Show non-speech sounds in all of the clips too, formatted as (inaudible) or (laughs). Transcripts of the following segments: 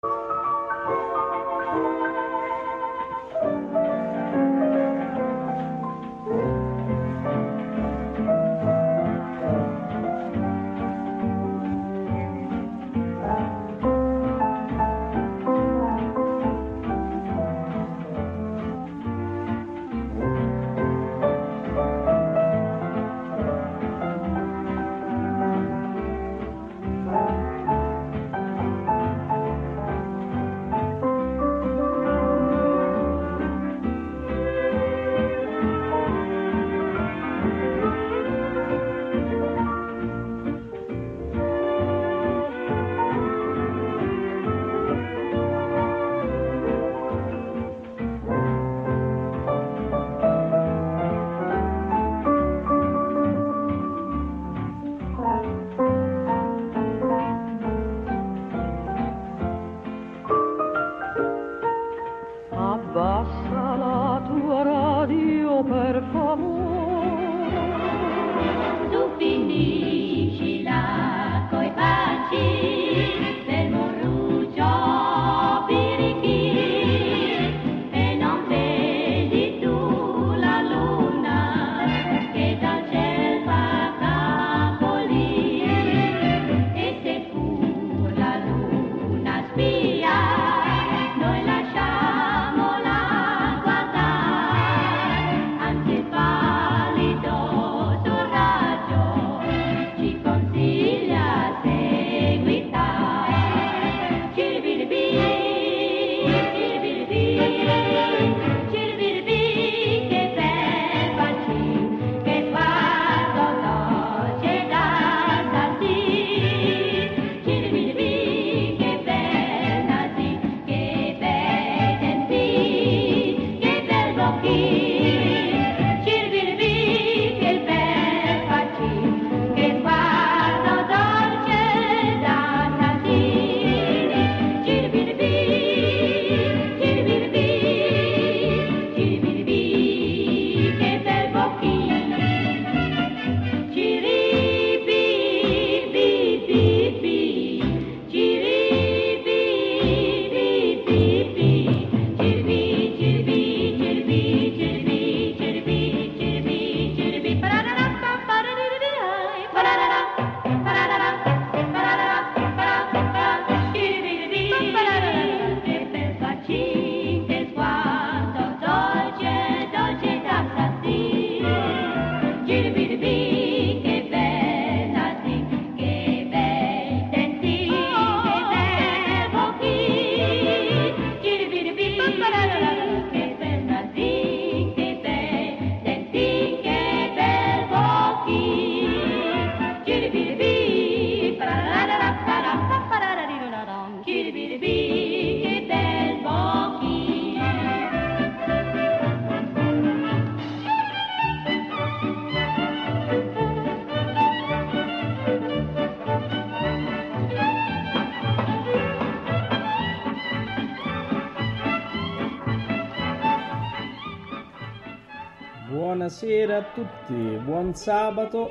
Buonasera buon sabato.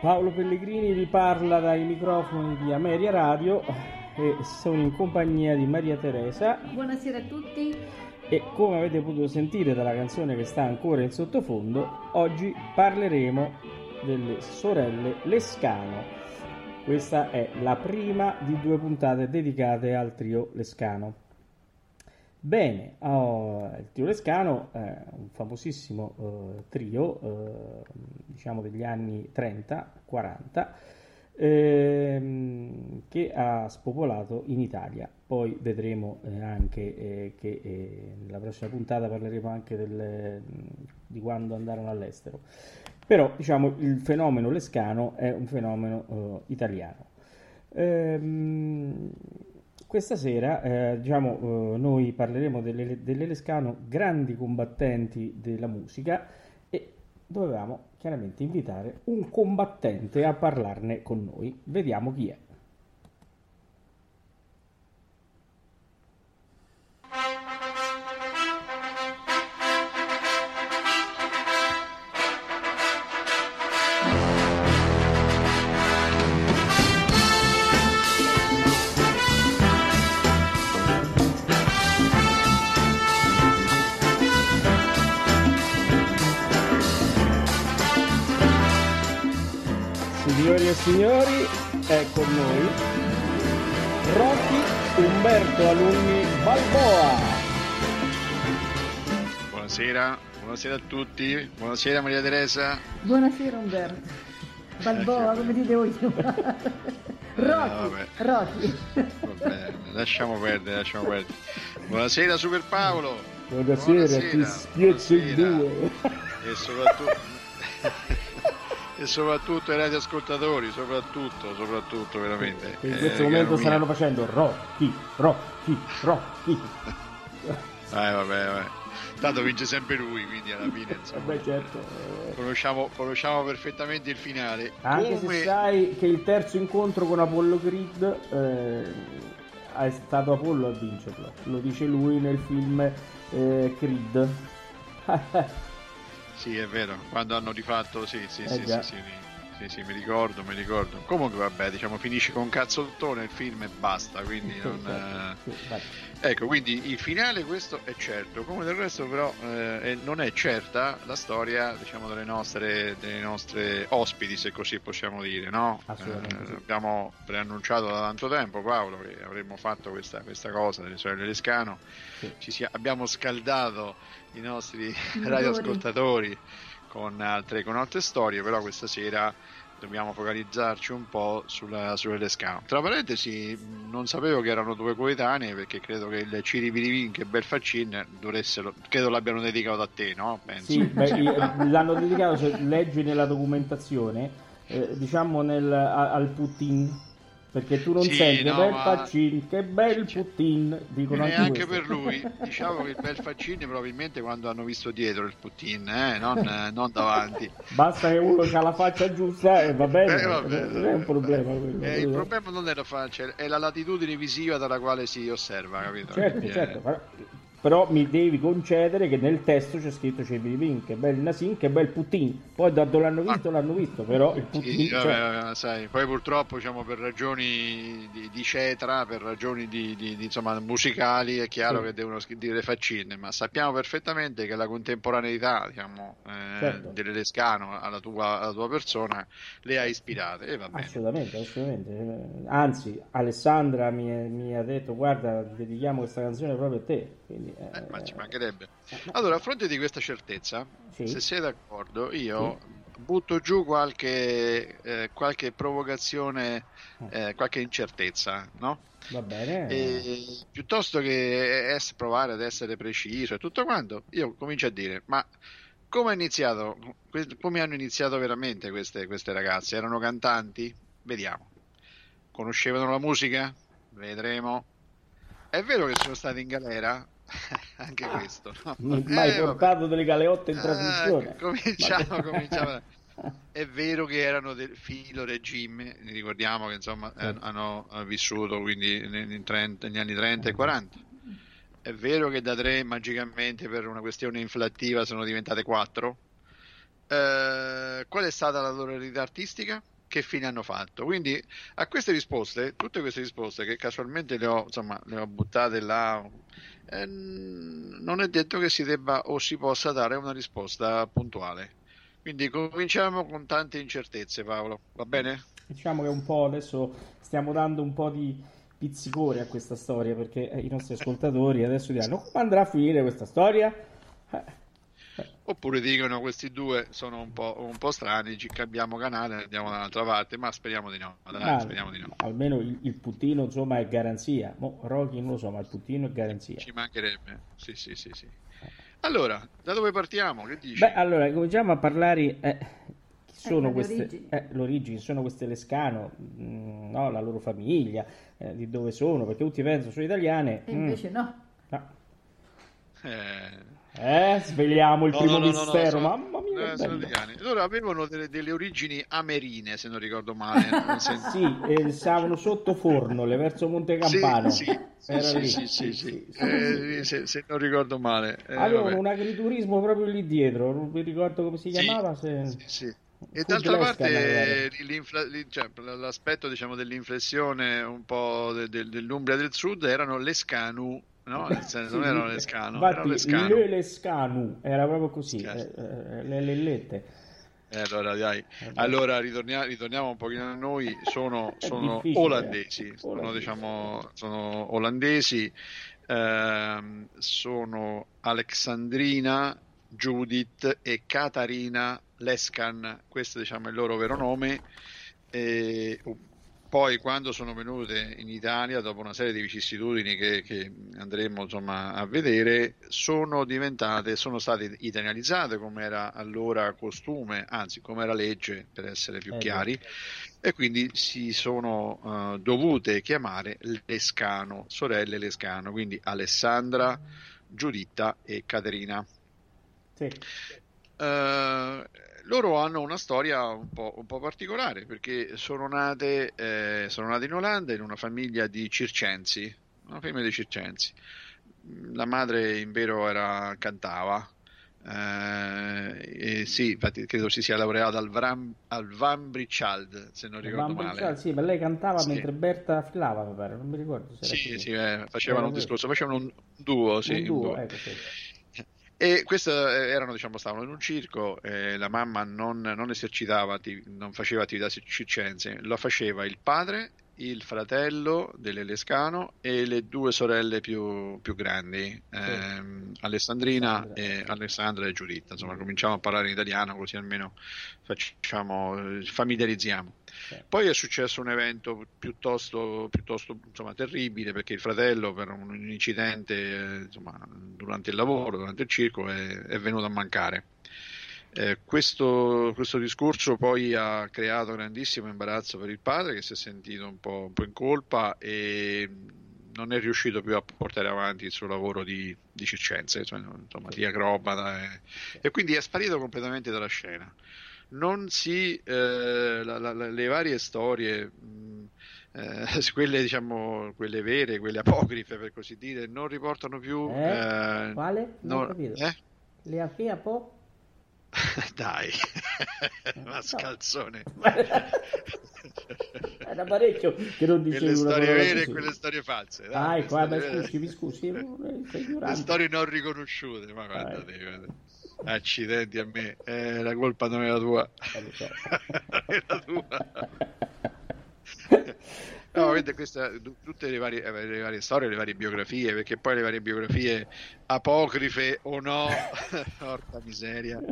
Paolo Pellegrini vi parla dai microfoni di Ameria Radio e sono in compagnia di Maria Teresa. Buonasera a tutti. E come avete potuto sentire dalla canzone che sta ancora in sottofondo, oggi parleremo delle sorelle Lescano. Questa è la prima di due puntate dedicate al trio Lescano. Bene, oh, il trio Lescano è un famosissimo uh, trio, uh, diciamo degli anni 30-40, ehm, che ha spopolato in Italia. Poi vedremo eh, anche eh, che eh, nella prossima puntata parleremo anche del, di quando andarono all'estero. Però diciamo il fenomeno Lescano è un fenomeno italiano. Ehm, questa sera eh, diciamo, eh, noi parleremo delle, Lescano, grandi combattenti della musica e dovevamo chiaramente invitare un combattente a parlarne con noi. Vediamo chi è. Buonasera, a tutti, buonasera Maria Teresa. Buonasera Umberto. Balboa, come dite voi? (laughs) Rocky, eh, Rocky. Vabbè, lasciamo perdere, lasciamo perdere. Buonasera Super Paolo. Buonasera, buonasera ti spiezzo il due. E soprattutto (laughs) e soprattutto ai radioascoltatori, soprattutto, soprattutto veramente. in questo eh, momento staranno facendo Rocky, Rocky, Rocky. eh, vabbè, vabbè. Tanto vince sempre lui, quindi alla fine insomma, Beh, certo. conosciamo, conosciamo, perfettamente il finale. Anche Come... se sai che il terzo incontro con Apollo Creed eh, è stato Apollo a vincerlo. Lo dice lui nel film eh, Creed. (laughs) Sì, è vero, quando hanno rifatto, sì, sì, eh sì, sì, sì, sì, sì, mi ricordo, mi ricordo. Comunque, vabbè, diciamo, finisce con cazzottone il film e basta, quindi non... Eh... Ecco, quindi il finale questo è certo, come del resto però eh, non è certa la storia, diciamo, delle nostre, delle nostre ospiti, se così possiamo dire, no? Eh, abbiamo preannunciato da tanto tempo, Paolo, che avremmo fatto questa, questa cosa delle sorelle Lescano, sì. Sia, abbiamo scaldato i nostri (laughs) radioascoltatori con altre, con altre storie, però questa sera dobbiamo focalizzarci un po' sulla, sulle Lescano. Tra parentesi, non sapevo che erano due coetanee perché credo che il Ciri Virivin e Belfaccin credo l'abbiano dedicato a te, no? Penso. Sì, beh, l'hanno dedicato, se leggi nella documentazione, eh, diciamo nel, al Putin perché tu non sì, senti no, bel ma... faccin, che bel Putin, dicono anche, anche per lui. (laughs) Diciamo che il bel faccin probabilmente quando hanno visto dietro il Putin, eh? non, (laughs) non, davanti. Basta che uno ha la faccia giusta e va bene, eh, vabbè, non è un problema. Quello, eh, il problema non è la faccia, è la latitudine visiva dalla quale si osserva, capito? Certo, certo. Però mi devi concedere che nel testo c'è scritto Cevilivin, che bel Nasin, che bel Putin. Poi da dove l'hanno visto, ah. l'hanno visto, però il Putin... Sì, vabbè, cioè... sai, poi purtroppo diciamo, per ragioni di, di cetra, per ragioni di, di, insomma, musicali, è chiaro sì. che devono dire faccine, ma sappiamo perfettamente che la contemporaneità diciamo, eh, certo. dell'Elescano alla tua, alla tua, persona le ha ispirate. E bene. Assolutamente, assolutamente. Anzi, Alessandra mi, mi ha detto, guarda, dedichiamo questa canzone proprio a te. Quindi eh, eh, ma ci mancherebbe. Allora, a fronte di questa certezza, sì. se sei d'accordo, io sì. butto giù qualche, eh, qualche provocazione, eh. eh, qualche incertezza, no? Va bene. E, piuttosto che es- provare ad essere preciso e tutto quanto, io comincio a dire, ma come, iniziato, come hanno iniziato veramente queste, queste ragazze? Erano cantanti? Vediamo. Conoscevano la musica? Vedremo. È vero che sono stati in galera? (laughs) anche ah, questo. No? (laughs) Non eh, mai portato vabbè. delle galeotte in ah, trasmissione. (laughs) cominciamo, cominciamo. È vero che erano del filo regime, ricordiamo che insomma sì. hanno vissuto quindi negli, 30, negli anni 30 e 40. È vero che da tre magicamente per una questione inflattiva sono diventate quattro. Eh, qual è stata la loro eredità artistica? Che fine hanno fatto? Quindi a queste risposte, tutte queste risposte che casualmente le ho, insomma, le ho buttate là eh, non è detto che si debba o si possa dare una risposta puntuale. Quindi cominciamo con tante incertezze, Paolo, va bene? Diciamo che un po' adesso stiamo dando un po' di pizzicore a questa storia perché i nostri ascoltatori adesso diranno come andrà a finire questa storia? Eh Oppure dicono questi due sono un po', un po strani, ci cambiamo canale e andiamo da un'altra parte, ma speriamo di no. Dai, ah, speriamo di no. Almeno il, il, puttino insomma è garanzia. Mo, Rocky non lo so, ma il puttino è garanzia. Ci mancherebbe, sì sì sì sì. Allora, da dove partiamo? Che dici? Beh, allora, cominciamo a parlare... Eh, chi sono eh, queste... L'origine. Eh, l'origine, sono queste Lescano, mh, mm, no, la loro famiglia, eh, di dove sono, perché tutti pensano sono italiane. E invece mm. no. no. Eh eh, svegliamo il no, primo no, no, mistero, sono, mamma mia. italiani. Loro avevano delle, delle, origini amerine, se non ricordo male. (laughs) sì, eh, stavano sotto forno, le verso Monte Campano. Sì, sì. Eh, se, se, non ricordo male. Eh, avevano un agriturismo proprio lì dietro, non mi ricordo come si chiamava. Se... E d'altra parte cioè, l'aspetto diciamo, dell'inflessione un po' de, de, dell'Umbria del Sud erano le Scanu No, nel senso, non erano Lescano, Infatti, erano Lescano. Le Lescanu, era proprio così, eh, eh, le lellette. Eh, allora, dai. allora ritorniamo, ritorniamo, un pochino a noi. (laughs) Sono, sono olandesi, eh. sono, diciamo, sono olandesi. Ehm, sono Alexandrina, Judith e Katarina Lescan. Questo diciamo, è il loro vero nome. E, poi quando sono venute in Italia, dopo una serie di vicissitudini che, che andremo insomma, a vedere, sono diventate, sono state italianizzate come era allora costume, anzi come era legge per essere più eh, chiari, e quindi si sono uh, dovute chiamare Lescano, sorelle Lescano, quindi Alessandra, Giuditta e Caterina. Sì. Uh, loro hanno una storia un po', un po particolare perché sono nate, eh, sono nate, in Olanda in una famiglia di circensi, una famiglia di circensi. La madre in vero era, cantava, eh, sì, infatti credo si sia laureata al, Vram, al Van Brichald, se non ricordo male. sì, ma lei cantava sì. mentre Berta filava, mi pare, non mi ricordo. Se sì, sì, eh, facevano un discorso, facevano un duo, sì. Un duo, un duo. Ecco, sì. E questo eh, erano, diciamo, stavano in un circo, eh, la mamma non, non, esercitava, non faceva attività circense, lo faceva il padre, il fratello dell'Elescano e le due sorelle più, più grandi, ehm, Alessandrina e Alessandra e Giuditta. Insomma, cominciamo a parlare in italiano così almeno facciamo, familiarizziamo. Poi è successo un evento piuttosto, piuttosto insomma, terribile perché il fratello per un incidente eh, insomma, durante il lavoro, durante il circo, è, è venuto a mancare. Eh, questo, questo, discorso poi ha creato grandissimo imbarazzo per il padre che si è sentito un po', un po in colpa e non è riuscito più a portare avanti il suo lavoro di, di circense, insomma, di acrobata e, e, quindi è sparito completamente dalla scena non si eh, la, la, le varie storie mh, eh, (laughs) quelle diciamo quelle vere quelle apocrife per così dire non riportano più eh, eh quale? non no, capito. eh? le afia po' (laughs) dai (laughs) ma scalzone. Era parecchio che non dicevi quelle storie vere e quelle storie false dai, ah, qua, scusi, mi scusi le storie non riconosciute ma guardate, guardate. Accidenti a me, eh, la colpa non è la tua, (laughs) è la tua. (laughs) No, vedete, queste, tutte le varie, eh, le varie, storie, le varie biografie, perché poi le varie biografie apocrife o no, (laughs) porca miseria, no,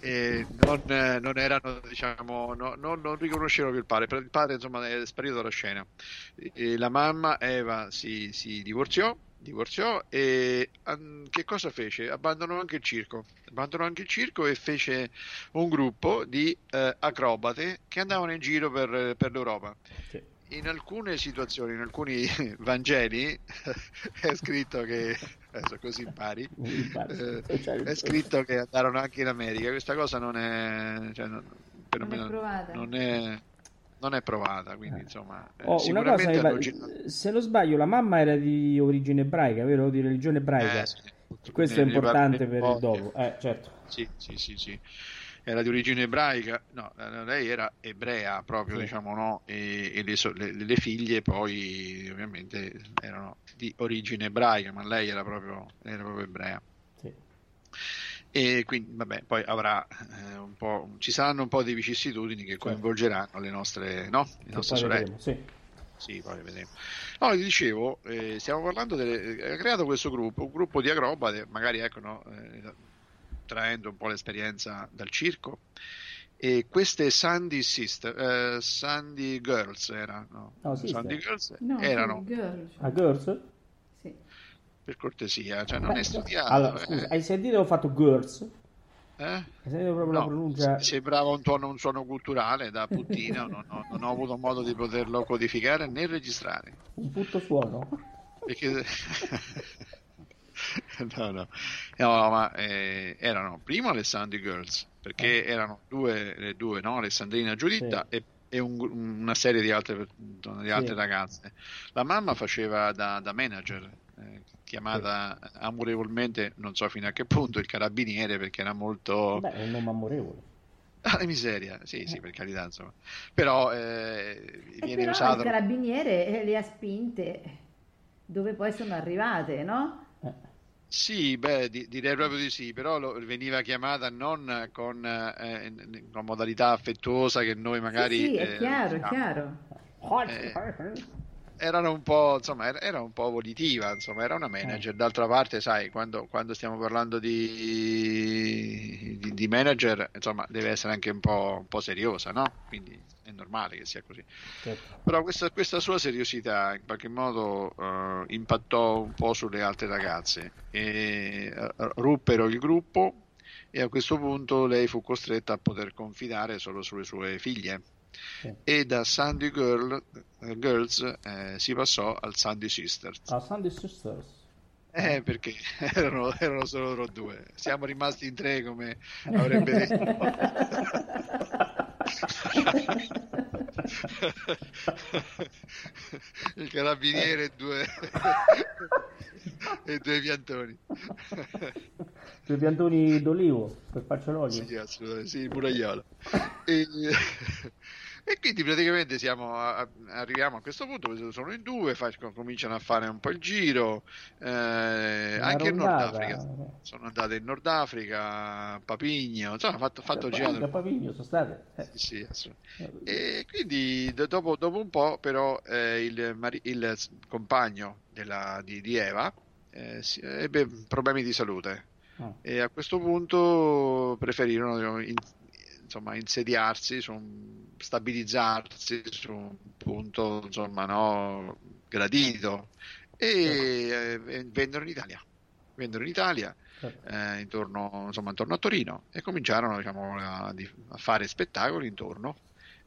e non, non, erano, diciamo, no, non, non, riconoscevano più il padre, il padre insomma è sparito dalla scena. E la mamma Eva si, si divorziò divorziò e um, che cosa fece? Abbandonò anche il circo. Abbandonò anche il circo e fece un gruppo di uh, acrobate che andavano in giro per, per l'Europa. Sì. In alcune situazioni, in alcuni (laughs) Vangeli, (laughs) è scritto che adesso così impari, (laughs) eh, è scritto che andarono anche in America. Questa cosa non è, cioè, non, non è provata. Non è, non è provata, quindi eh. insomma, eh, oh, sicuramente una cosa, hanno... se non sbaglio, la mamma era di origine ebraica, vero? Di religione ebraica. Eh, sì. Questo è importante per il dopo, eh, certo. Sì, sì, sì, sì. Era di origine ebraica, no, eh, lei era ebrea proprio, sì. diciamo, no? E, e le, le, le, figlie poi ovviamente erano di origine ebraica, ma lei era proprio, era proprio ebrea. Sì e quindi vabbè, poi avrà eh, un po', ci saranno un po' di vicissitudini che coinvolgeranno le nostre, no? le nostre sorelle. Vedremo, sì. Sì, poi vedremo. No, vi dicevo, eh, stiamo parlando delle, ha creato questo gruppo, un gruppo di acrobate, magari ecco, no, eh, traendo un po' l'esperienza dal circo. E queste Sandy Sister, eh, Sandy Girls erano, no? Sandy Girls no, erano. Girls. A Girls? Per cortesia, cioè non Beh, è studiato. Allora, eh. scusa, hai sentito ho fatto girls? Eh? No, pronuncia? Sembrava un, tono, un suono culturale da puttina, non, ho, non, ho, avuto modo di poterlo codificare né registrare. Un putto suono? Perché... (laughs) no, no, no, ma eh, erano prima le Sandy Girls, perché eh. erano due, le due, no? Alessandrina Giuditta sì. e e un, una serie di altre, di altre sì. ragazze. La mamma faceva da, da manager, eh, chiamata sì. amorevolmente, non so fino a che punto, il carabiniere perché era molto... Beh, è un nome amorevole. Ah, miseria, sì, sì, per carità, insomma. Però eh, viene però usato... Il carabiniere le ha spinte dove poi sono arrivate, no? Eh. Sì, beh, di, direi proprio di sì, però lo, veniva chiamata non con, eh, con, modalità affettuosa che noi magari... Sì, sì è eh, chiaro, è chiaro. Eh, erano un po', insomma, era, un po' volitiva, insomma, era una manager. D'altra parte, sai, quando, quando stiamo parlando di, di, di, manager, insomma, deve essere anche un po', un po seriosa, no? Quindi è normale che sia così. Certo. Però questa, questa, sua seriosità in qualche modo uh, impattò un po' sulle altre ragazze e uh, ruppero il gruppo e a questo punto lei fu costretta a poter confidare solo sulle sue figlie sì. e da Sandy Girl, uh, Girls eh, si passò al Sandy Sisters. Ah, Sandy Sisters. Eh, perché (laughs) erano, erano, solo loro due. Siamo rimasti in tre come (laughs) avrebbe detto. (laughs) Il carabiniere e due, e due piantoni. Due piantoni d'olivo per farci l'olio. Sì, sì, il muragliolo. E, e quindi praticamente siamo a, arriviamo a questo punto, sono in due, fa, cominciano a fare un po' il giro, eh, anche in Nord Africa. Sono andate in Nord Africa, Papigno, insomma, fatto, fatto il giro. Papigno sono state? Eh. Sì, sì, E quindi dopo, dopo, un po' però eh, il, il, compagno della, di, di Eva eh, ebbe problemi di salute. Oh. E a questo punto preferirono in, insomma, insediarsi, su un, stabilizzarsi su un punto insomma, no, gradito e eh, vennero in Italia. Vennero in Italia certo. eh, intorno, insomma, intorno, a Torino e cominciarono diciamo, a, a, fare spettacoli intorno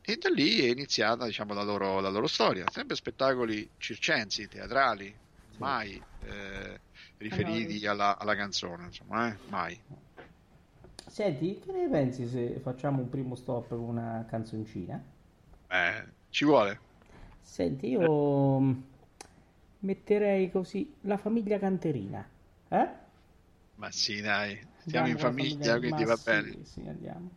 e da lì è iniziata diciamo, la, loro, la, loro, storia, sempre spettacoli circensi, teatrali, mai eh, riferiti alla, alla, canzone, insomma, eh? mai. Senti, che ne pensi se facciamo un primo stop con una canzoncina? Eh, ci vuole. Senti, io eh. metterei così la famiglia canterina. Eh? Ma sì, dai, siamo in famiglia, famiglia quindi va sì, bene. Sì, andiamo.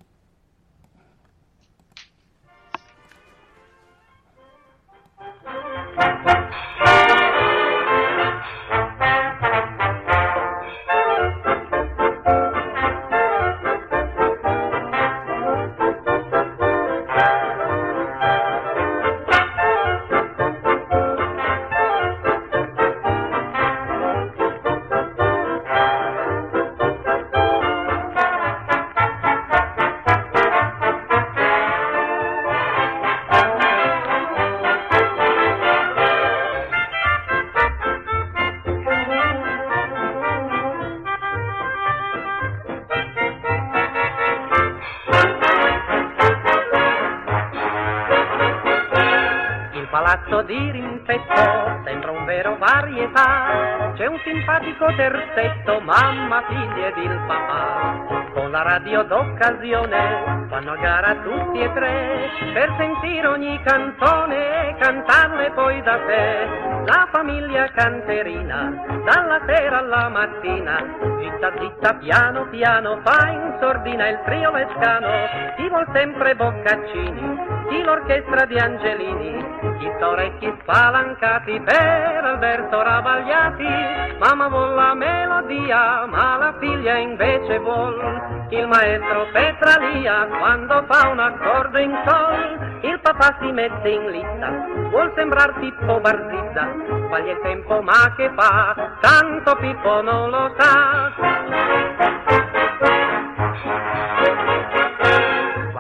Simpatico terzetto, mamma, figlia ed il papà. Con la radio d'occasione fanno a gara tutti e tre per sentire ogni canzone e cantarle poi da sé. La famiglia canterina, dalla sera alla mattina, zitta zitta piano piano fa in sordina il trio vescano, chi vuol sempre Boccaccini, chi l'orchestra di Angelini, chi orecchi spalancati per Alberto Ravagliati, mamma vuol la melodia, ma la figlia invece vuol il maestro Petralia. Quando fa un accordo in sol, il papà si mette in lista, vuol sembrar Pippo Barzizza, sbaglia il tempo ma che fa, tanto Pippo non lo sa.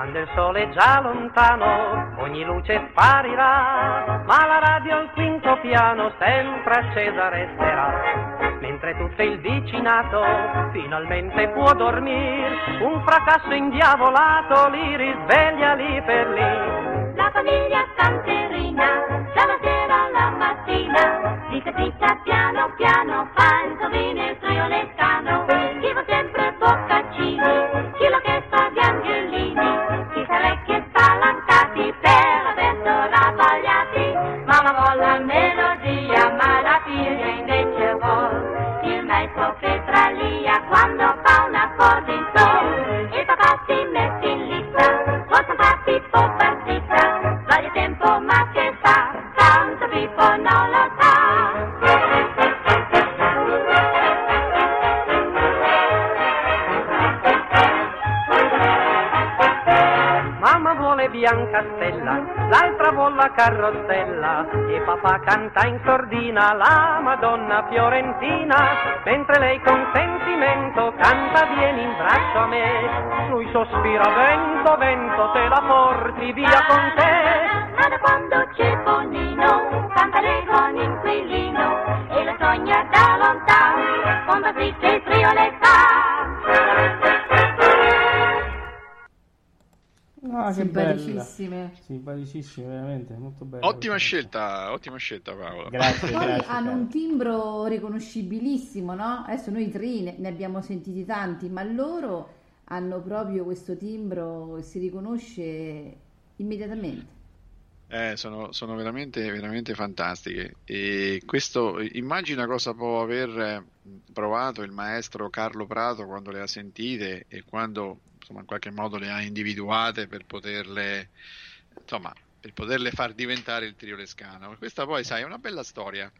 Quando il sole è già lontano, ogni luce sparirà, ma la radio al quinto piano sempre accesa resterà. Mentre tutto il vicinato finalmente può dormire, un fracasso indiavolato li risveglia lì per lì. La famiglia canterina, dalla sera alla mattina, zitta zitta piano piano, fa il sovine il trio lescano, chi va sempre boccaccini, chi l'orchestra carrozzella e papà canta in sordina la Madonna Fiorentina, mentre lei con sentimento canta vieni in braccio a me, lui sospira vento, vento, te la porti via con te. Bella. Simpaticissime, veramente, molto belle. Ottima scelta, ottima scelta Paolo. Grazie, Poi grazie. hanno caro. un timbro riconoscibilissimo, no? Adesso noi tre ne, ne abbiamo sentiti tanti, ma loro hanno proprio questo timbro che si riconosce immediatamente. Eh, sono, sono veramente, veramente fantastiche. E questo immagina cosa può aver provato il maestro Carlo Prato quando le ha sentite e quando insomma, in qualche modo le ha individuate per poterle, insomma, per poterle far diventare il trio Lescano. Questa poi, sai, è una bella storia.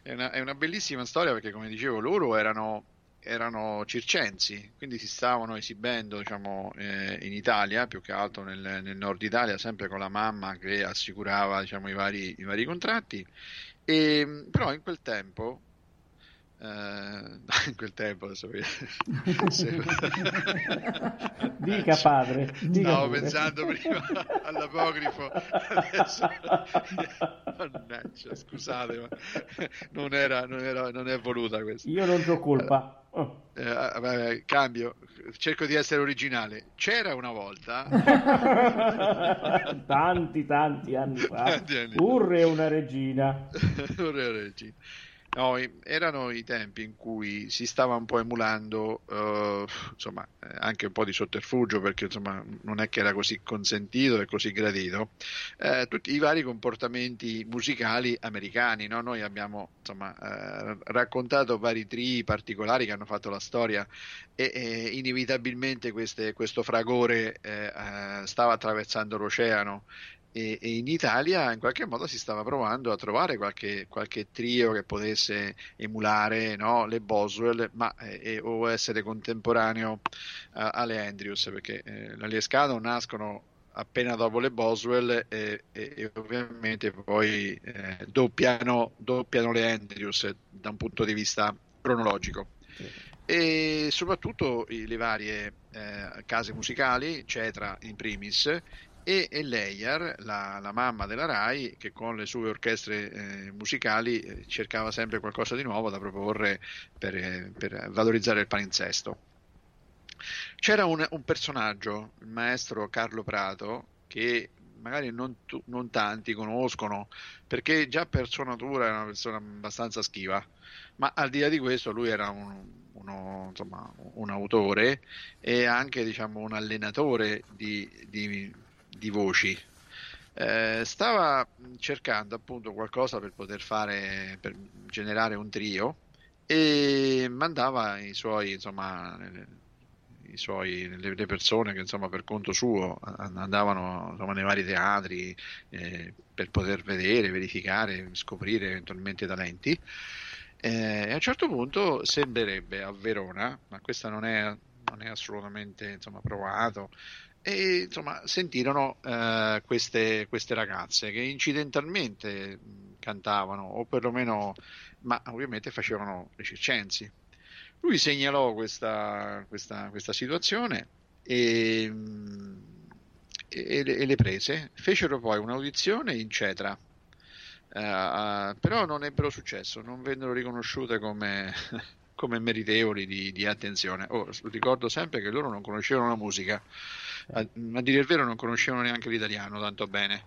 È una, è una bellissima storia perché, come dicevo, loro erano erano circensi, quindi si stavano esibendo diciamo, eh, in Italia, più che altro nel, nel, nord Italia, sempre con la mamma che assicurava diciamo, i, vari, i, vari, contratti. E, però in quel tempo, eh, (laughs) in quel tempo adesso (laughs) dica padre, dica stavo pure. pensando prima (laughs) all'apocrifo, adesso mannaggia, scusate, ma non, era, non, era, non è voluta questa. Io non ho colpa. Oh. Eh, vabbè, cambio, cerco di essere originale. C'era una volta, tanti, tanti anni fa, Tanti anni fa. Urre una regina. Urre una regina. No, erano i tempi in cui si stava un po' emulando, uh, insomma, anche un po' di sotterfugio, perché insomma non è che era così consentito e così gradito, eh, tutti i vari comportamenti musicali americani. No? Noi abbiamo insomma, eh, raccontato vari tri particolari che hanno fatto la storia e, e inevitabilmente queste, questo fragore eh, stava attraversando l'oceano e, e, in Italia in qualche modo si stava provando a trovare qualche, qualche trio che potesse emulare no, le Boswell ma, eh, o essere contemporaneo uh, alle Andrews perché eh, la Liescano nascono appena dopo le Boswell e, e, e ovviamente poi eh, doppiano, doppiano le Andrews da un punto di vista cronologico. E soprattutto le varie eh, case musicali Cetra in primis e, e Leyer, la, la, mamma della Rai, che con le sue orchestre eh, musicali eh, cercava sempre qualcosa di nuovo da proporre per, per valorizzare il palinsesto. C'era un, un, personaggio, il maestro Carlo Prato, che magari non, tu, non tanti conoscono, perché già per sua natura era una persona abbastanza schiva, ma al di là di questo lui era un, uno, insomma, un autore e anche diciamo, un allenatore di, di di voci. Eh, stava cercando appunto qualcosa per poter fare, per generare un trio e mandava i suoi, insomma, i suoi, le, persone che insomma per conto suo andavano insomma, nei vari teatri eh, per poter vedere, verificare, scoprire eventualmente talenti. Eh, e a un certo punto sembrerebbe a Verona, ma questa non è, non è assolutamente insomma, provato, e insomma sentirono eh, queste, queste, ragazze che incidentalmente cantavano o perlomeno ma ovviamente facevano le circensi lui segnalò questa, questa, questa situazione e, e, e, le prese. Fecero poi un'audizione in Cetra uh, però non ebbero successo non vennero riconosciute come come meritevoli di, di attenzione. Oh, ricordo sempre che loro non conoscevano la musica, a, a, dire il vero non conoscevano neanche l'italiano tanto bene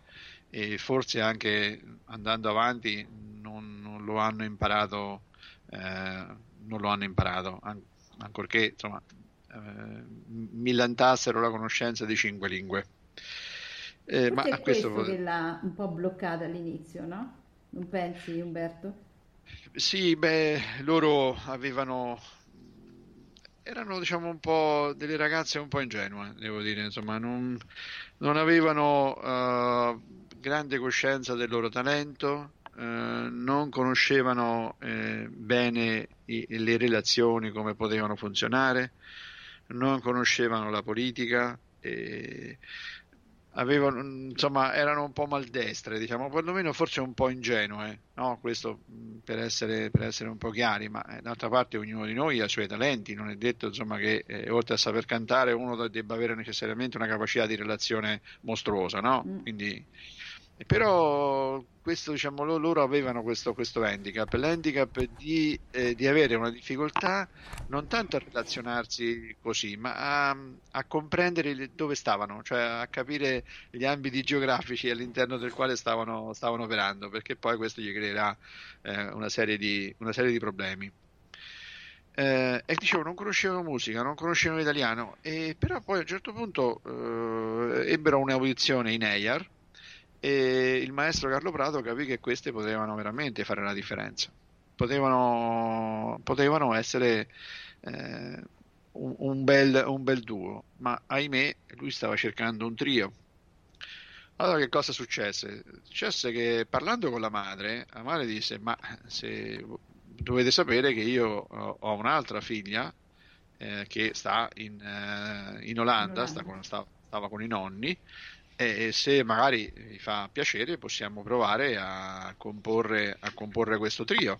e forse anche andando avanti non, non lo hanno imparato, eh, non lo hanno imparato, an- ancorché insomma eh, millantassero la conoscenza di cinque lingue. Eh, ma è questo, questo che l'ha un po' bloccata all'inizio, no? Non pensi, Umberto? Sì, beh, loro avevano erano diciamo un po' delle ragazze un po' ingenue, devo dire, insomma, non, non avevano uh, grande coscienza del loro talento, uh, non conoscevano eh, bene i, le relazioni, come potevano funzionare, non conoscevano la politica. E avevano, insomma, erano un po' maldestre, diciamo, perlomeno forse un po' ingenue, no? Questo per essere, per essere un po' chiari, ma eh, d'altra parte ognuno di noi ha i suoi talenti, non è detto, insomma, che eh, oltre a saper cantare uno debba avere necessariamente una capacità di relazione mostruosa, no? Mm. Quindi però questo, diciamo, loro avevano questo, questo handicap, l'handicap di, eh, di, avere una difficoltà non tanto a relazionarsi così, ma a, a, comprendere dove stavano, cioè a capire gli ambiti geografici all'interno del quale stavano, stavano operando, perché poi questo gli creerà eh, una, serie di, una, serie di, problemi. Eh, e dicevo, non conoscevano musica, non conoscevano l'italiano, e, però poi a un certo punto eh, ebbero un'audizione in EIAR e il maestro Carlo Prato capì che queste potevano veramente fare la differenza. Potevano, potevano essere eh, un, un, bel, un bel duo, ma ahimè lui stava cercando un trio. Allora che cosa successe? Successe che parlando con la madre, la madre disse ma se dovete sapere che io ho un'altra figlia eh, che sta in, eh, in Olanda, sta con, sta, stava con i nonni e se magari vi fa piacere possiamo provare a comporre, a comporre questo trio.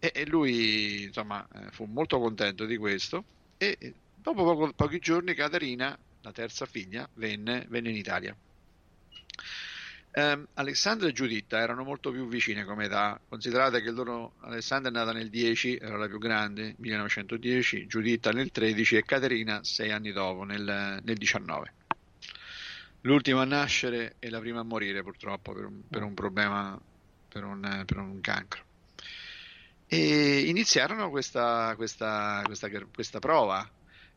E, e lui insomma eh, fu molto contento di questo e dopo poco, pochi giorni Caterina, la terza figlia, venne, venne in Italia. Um, Alessandra e Giuditta erano molto più vicine come età, considerate che loro, Alessandra è nata nel 10, era la più grande, 1910, Giuditta nel 13 e Caterina sei anni dopo, nel, nel 19 l'ultima a nascere e la prima a morire purtroppo per un, per un problema, per un, per un, cancro. E iniziarono questa, questa, questa, questa prova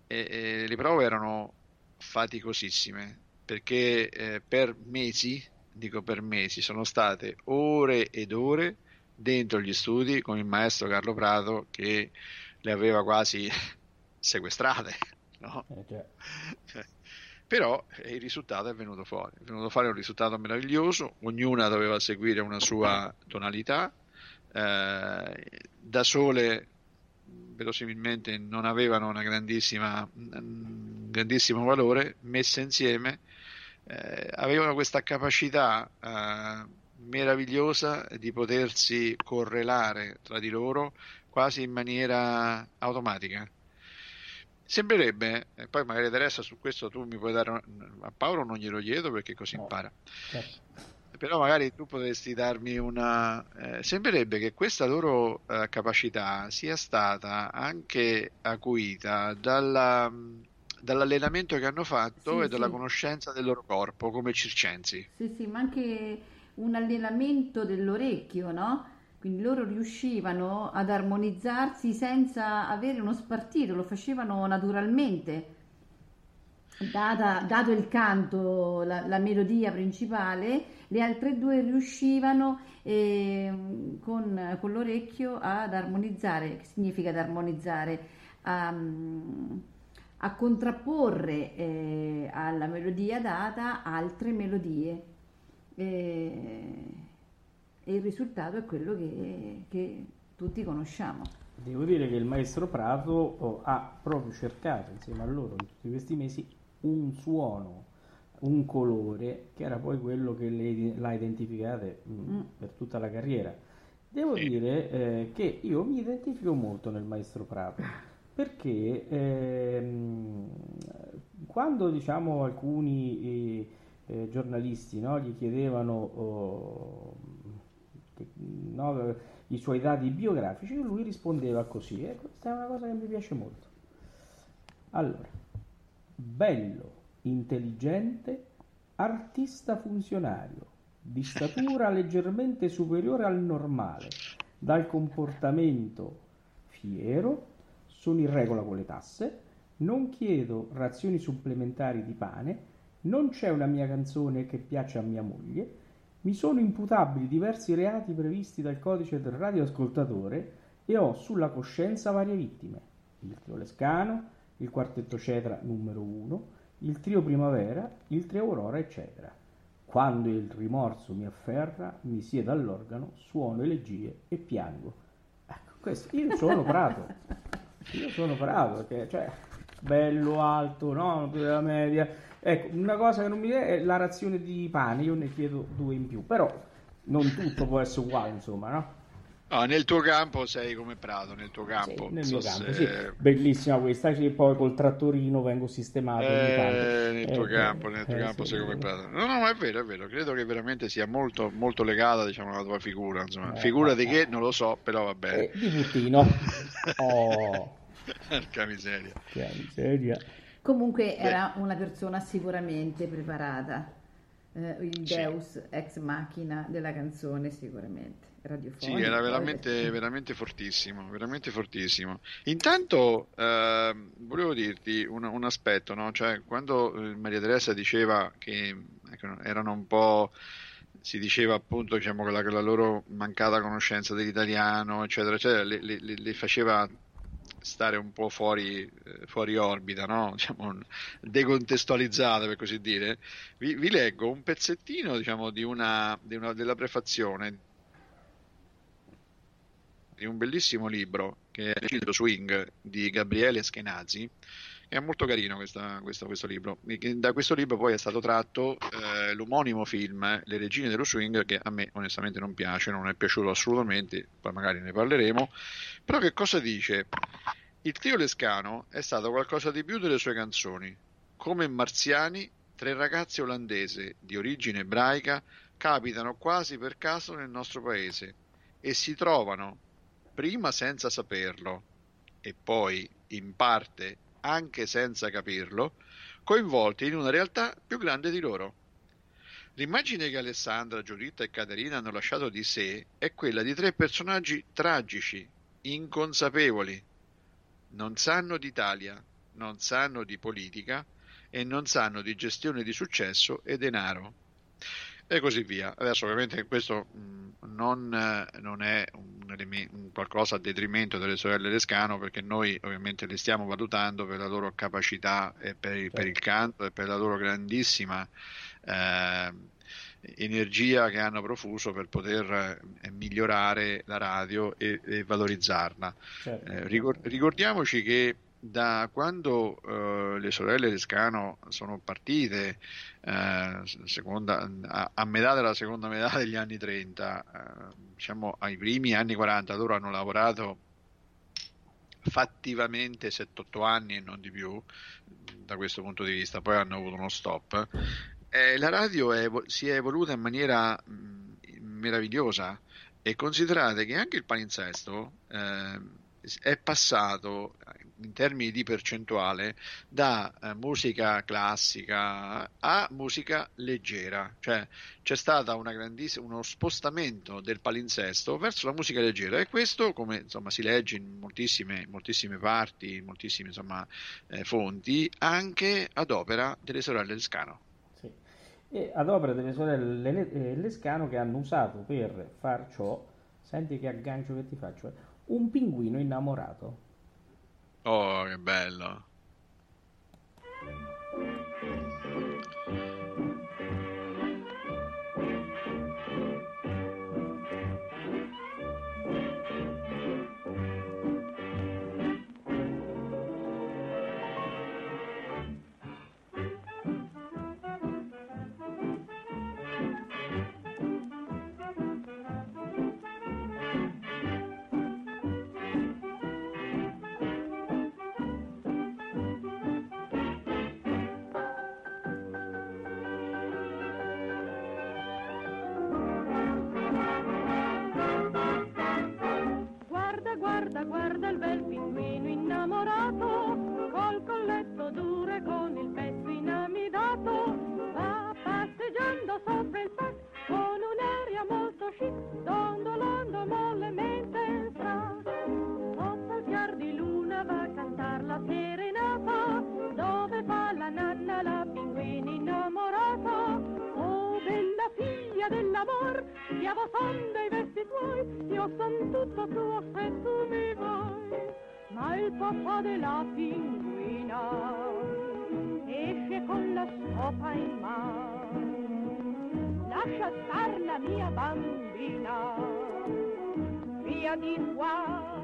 e, e, le prove erano faticosissime perché eh, per mesi, dico per mesi, sono state ore ed ore dentro gli studi con il maestro Carlo Prato che le aveva quasi (laughs) sequestrate. No? Eh, cioè, però eh, il risultato è venuto fuori, è venuto fuori un risultato meraviglioso, ognuna doveva seguire una sua tonalità, eh, da sole verosimilmente non avevano una grandissima, un grandissimo valore, messe insieme eh, avevano questa capacità eh, meravigliosa di potersi correlare tra di loro quasi in maniera automatica Sembrerebbe, e poi magari adesso su questo tu mi puoi dare, a Paolo non glielo chiedo perché così no, impara, certo. però magari tu potresti darmi una... Eh, sembrerebbe che questa loro eh, capacità sia stata anche acuita dalla, dall'allenamento che hanno fatto sì, e dalla conoscenza del loro corpo come circensi. Sì, sì, ma anche un allenamento dell'orecchio, no? Quindi loro riuscivano ad armonizzarsi senza avere uno spartito, lo facevano naturalmente. Data, dato il canto, la, la, melodia principale, le altre due riuscivano eh, con, con, l'orecchio ad armonizzare, che significa ad armonizzare, a, a contrapporre eh, alla melodia data altre melodie. Eh, e il risultato è quello che, che tutti conosciamo. Devo dire che il maestro Prato oh, ha proprio cercato insieme a loro in tutti questi mesi un suono, un colore che era poi quello che le, l'ha identificate mh, mm, mm. per tutta la carriera. Devo dire eh, che io mi identifico molto nel maestro Prato perché ehm, quando diciamo alcuni eh, eh, giornalisti no, gli chiedevano oh, no, i suoi dati biografici, lui rispondeva così e questa è una cosa che mi piace molto. Allora, bello, intelligente, artista funzionario, di statura (laughs) leggermente superiore al normale, dal comportamento fiero, sono in regola con le tasse, non chiedo razioni supplementari di pane, non c'è una mia canzone che piace a mia moglie, mi sono imputabili diversi reati previsti dal codice del radioascoltatore e ho sulla coscienza varie vittime. Il trio Lescano, il quartetto Cetra numero 1, il trio Primavera, il trio Aurora, eccetera. Quando il rimorso mi afferra, mi siedo all'organo, suono elegie e piango. Ecco, questo, io sono Prato. Io sono bravo perché, cioè, bello, alto, no? Della media, Ecco, una cosa che non mi viene è la razione di pane, io ne chiedo due in più, però non tutto può essere uguale, insomma, no? No, nel tuo campo sei come Prato, nel tuo campo. Sì, nel So campo, se- sì. Bellissima questa, che poi col trattorino vengo sistemato. Eh, nel tuo Eh, campo, nel tuo eh, campo sì. sei come Prato. No, no, ma è vero, è vero. Credo che veramente sia molto, molto legata, diciamo, alla tua figura. Insomma, Eh, figura di eh, che eh. non lo so, però va bene. Eh, di puttino. (laughs) Oh, Porca miseria. che miseria. Comunque era una persona sicuramente preparata, eh, il Sì. Deus ex machina della canzone sicuramente, Sì, era poi, veramente, veramente fortissimo, veramente fortissimo. Intanto ehm, volevo dirti un, un aspetto, no? Cioè, quando eh, Maria Teresa diceva che ecco, erano un po', si diceva appunto diciamo, che, la, che la loro mancata conoscenza dell'italiano, eccetera, eccetera, le- le- le faceva stare un po' fuori, eh, fuori orbita, no? (laughs) Diciamo, decontestualizzata per così dire. Vi, vi leggo un pezzettino diciamo, di una, di una- della prefazione di un bellissimo libro che è il Swing di Gabriele Schenazi è molto carino questa- questo, questo libro. Da questo libro poi è stato tratto eh, l'omonimo film eh, Le regine dello swing che a me onestamente non piace non è piaciuto assolutamente poi magari ne parleremo. Però che cosa dice? il trio Lescano è stato qualcosa di più delle sue canzoni. Come marziani tre ragazze olandesi di origine ebraica capitano quasi per caso nel nostro paese e si trovano prima senza saperlo e poi in parte anche senza capirlo, coinvolti in una realtà più grande di loro. L'immagine che Alessandra, Giuditta e Caterina hanno lasciato di sé è quella di tre personaggi tragici, inconsapevoli. Non sanno d'Italia, non sanno di politica e non sanno di gestione di successo e denaro e così via. Adesso ovviamente questo mh, non, eh, non è un, qualcosa a detrimento delle sorelle Lescano perché noi ovviamente le stiamo valutando per la loro capacità e per, il- per il canto e per la loro grandissima eh, energia che hanno profuso per poter eh, migliorare la radio e, e valorizzarla. Certo. Eh, ricor- ricordiamoci che da quando eh, le sorelle Lescano sono partite eh, seconda- a, a metà della seconda metà degli anni 30, eh, diciamo ai primi anni 40, loro hanno lavorato fattivamente 7-8 anni e non di più da questo punto di vista, poi hanno avuto uno stop. La radio è si è evoluta in maniera mh, meravigliosa e considerate che anche il palinsesto eh, è passato in termini di percentuale da eh, musica classica a musica leggera, cioè c'è stato uno spostamento del palinsesto verso la musica leggera e questo, come insomma, si legge in moltissime, moltissime parti, in moltissime insomma, eh, fonti, anche ad opera delle sorelle Lescano. Sì. E ad opera delle sorelle Le- eh, Lescano che hanno usato per far ciò, senti che aggancio che ti faccio, eh, un pinguino innamorato. Oh, che bello! Innamorato, bambina, via di qua,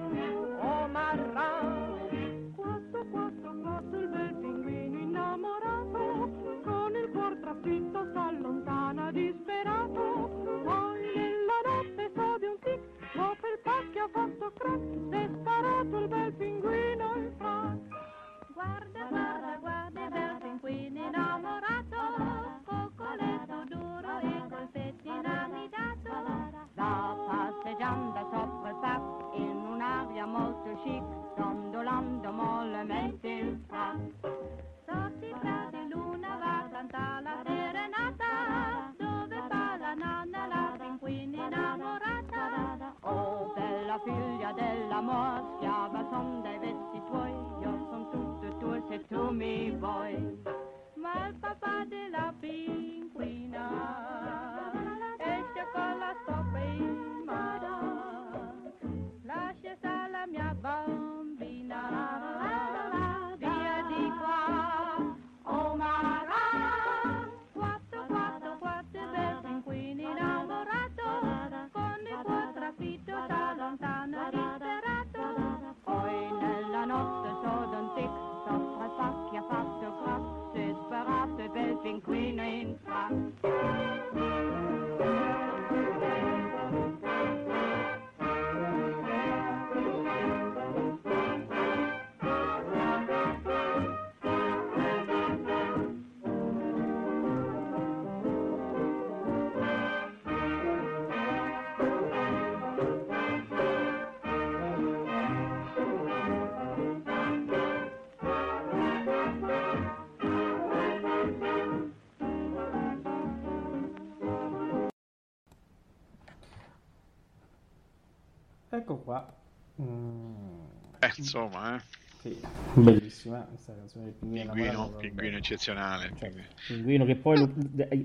Ecco qua. Mm, Eh, insomma, eh. sì, bellissima questa canzone del pinguino. Pinguino, pinguino eccezionale. Cioè, pinguino che poi lo-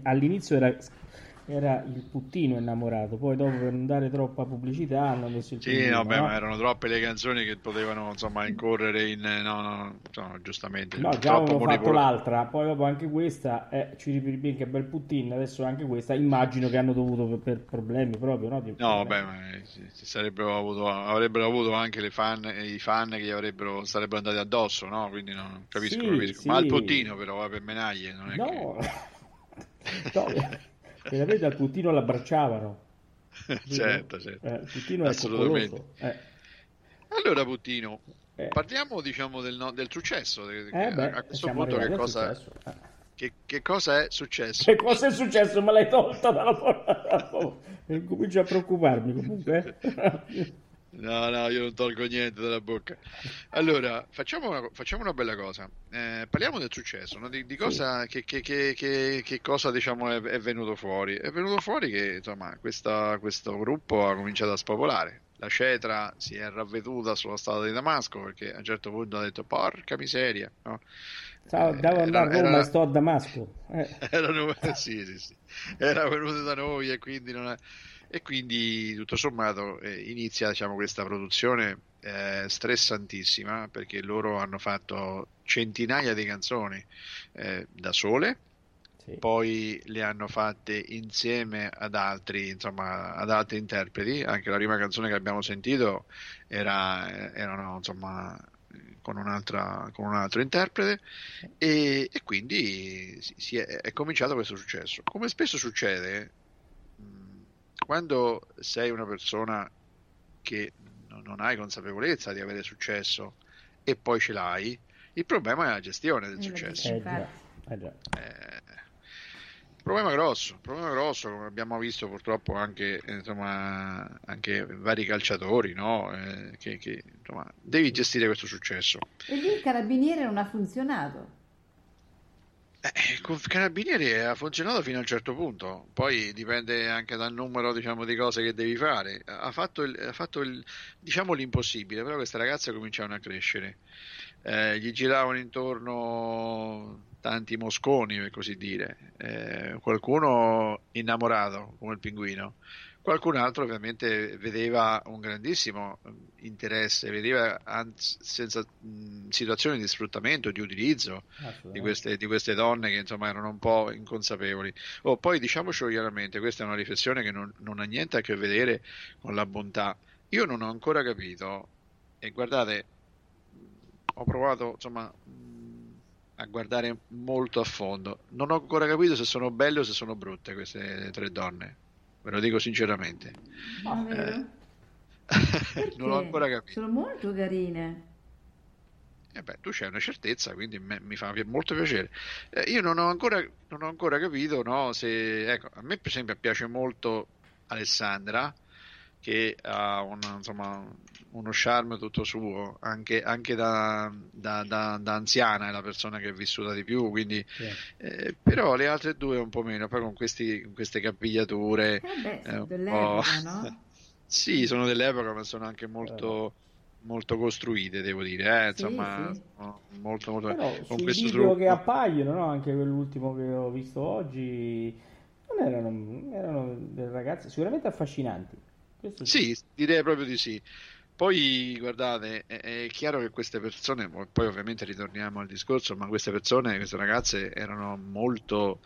all'inizio era, era il puttino innamorato, poi dopo per non dare troppa pubblicità hanno messo il Sì, pinguino. no, beh, no? ma erano troppe le canzoni che potevano insomma incorrere in no, no, no, giustamente No, già avevano fatto l'altra, poi dopo anche questa, eh, ci ripeti che bel puttino, adesso anche questa, immagino che hanno dovuto per, per problemi proprio, no? Di- No, beh, ma eh, ci sarebbero avuto, avrebbero avuto anche le fan, i fan che gli avrebbero, sarebbero andati addosso, no? Quindi no, capisco, Sì, capisco. sì. Ma al puttino però, va per menaglie, non è No, (laughs) no, (laughs) veramente al puttino l'abbracciavano. (laughs) certo, certo. Eh, Assolutamente. Eh, Allora, Puttino, eh, parliamo diciamo del, no- del successo. eh, beh, a questo punto che cosa. Eh. che, che cosa è successo? Che cosa è successo? Me l'hai tolta dalla porta. Comincio a preoccuparmi comunque. (laughs) No, no, io non tolgo niente dalla bocca. Allora, facciamo una, facciamo una bella cosa. Eh, parliamo del successo, no? di, di cosa, che, che- che- che- che cosa diciamo, è, è venuto fuori. È venuto fuori che insomma, questa- questo gruppo ha cominciato a spopolare. La cetra si è ravveduta sulla strada di Damasco perché a un certo punto ha detto porca miseria. no? Ciao, Eh, devo andare a era- Roma era- e sto a Damasco. Eh, (laughs) erano, (laughs) sì, sì, sì. era venuto da noi e quindi, non è- e quindi tutto sommato eh, inizia diciamo, questa produzione eh, stressantissima perché loro hanno fatto centinaia di canzoni eh, da sole sì. poi le hanno fatte insieme ad altri, insomma, ad altri interpreti. Anche la prima canzone che abbiamo sentito era, erano, insomma, con, un'altra, con un altro interprete e, e quindi si, è, è cominciato questo successo. Come spesso succede, quando sei una persona che non, hai consapevolezza di avere successo e poi ce l'hai, il problema è la gestione del Eh, successo. Eh, Infatti. già, eh, già. Eh, problema grosso, problema grosso, come abbiamo visto purtroppo anche, eh, insomma, anche vari calciatori, no? Eh, che, che, insomma, devi gestire questo successo. E lì il carabiniere non ha funzionato. Eh, con Carabinieri ha funzionato fino a un certo punto, poi dipende anche dal numero diciamo, di cose che devi fare. Ha fatto, il, ha fatto il, diciamo l'impossibile, però queste ragazze cominciavano a crescere. Eh, gli giravano intorno tanti mosconi, per così dire. Eh, qualcuno innamorato, come il pinguino, qualcun altro ovviamente vedeva un grandissimo eh, interesse, vedeva anzi, senza, mh, situazioni di sfruttamento, di utilizzo di queste, di queste donne che insomma erano un po' inconsapevoli. Oh, poi diciamocelo chiaramente, questa è una riflessione che non, non ha niente a che vedere con la bontà. Io non ho ancora capito, e guardate, mh, ho provato insomma mh, a guardare molto a fondo. Non ho ancora capito se sono belle o se sono brutte queste tre donne, ve lo dico sinceramente. Vero? Eh, (laughs) non l'ho ancora capito. Sono molto carine. Eh beh, tu c'hai una certezza, quindi me- mi fa molto piacere. Eh, io non ho ancora, non ho ancora capito, no, se... Ecco, a me per esempio piace molto Alessandra, che ha un- insomma, uno charme tutto suo, anche, anche da, da- da- da anziana, è la persona che è vissuta di più, quindi... Sì. eh, però le altre due un po' meno, poi con, questi, con queste capigliature... Eh beh, eh, dell'epoca, po'- no? (laughs) Sì, sono dell'epoca, ma sono anche molto, molto costruite, devo dire, eh, Sì, insomma, sì. sono molto, molto Però con questo video trucco. che appaiono, no? anche quell'ultimo che ho visto oggi, non erano, erano delle ragazze sicuramente affascinanti. Sì, direi proprio di sì. Poi guardate, è, è chiaro che queste persone, poi ovviamente ritorniamo al discorso, ma queste persone, queste ragazze erano molto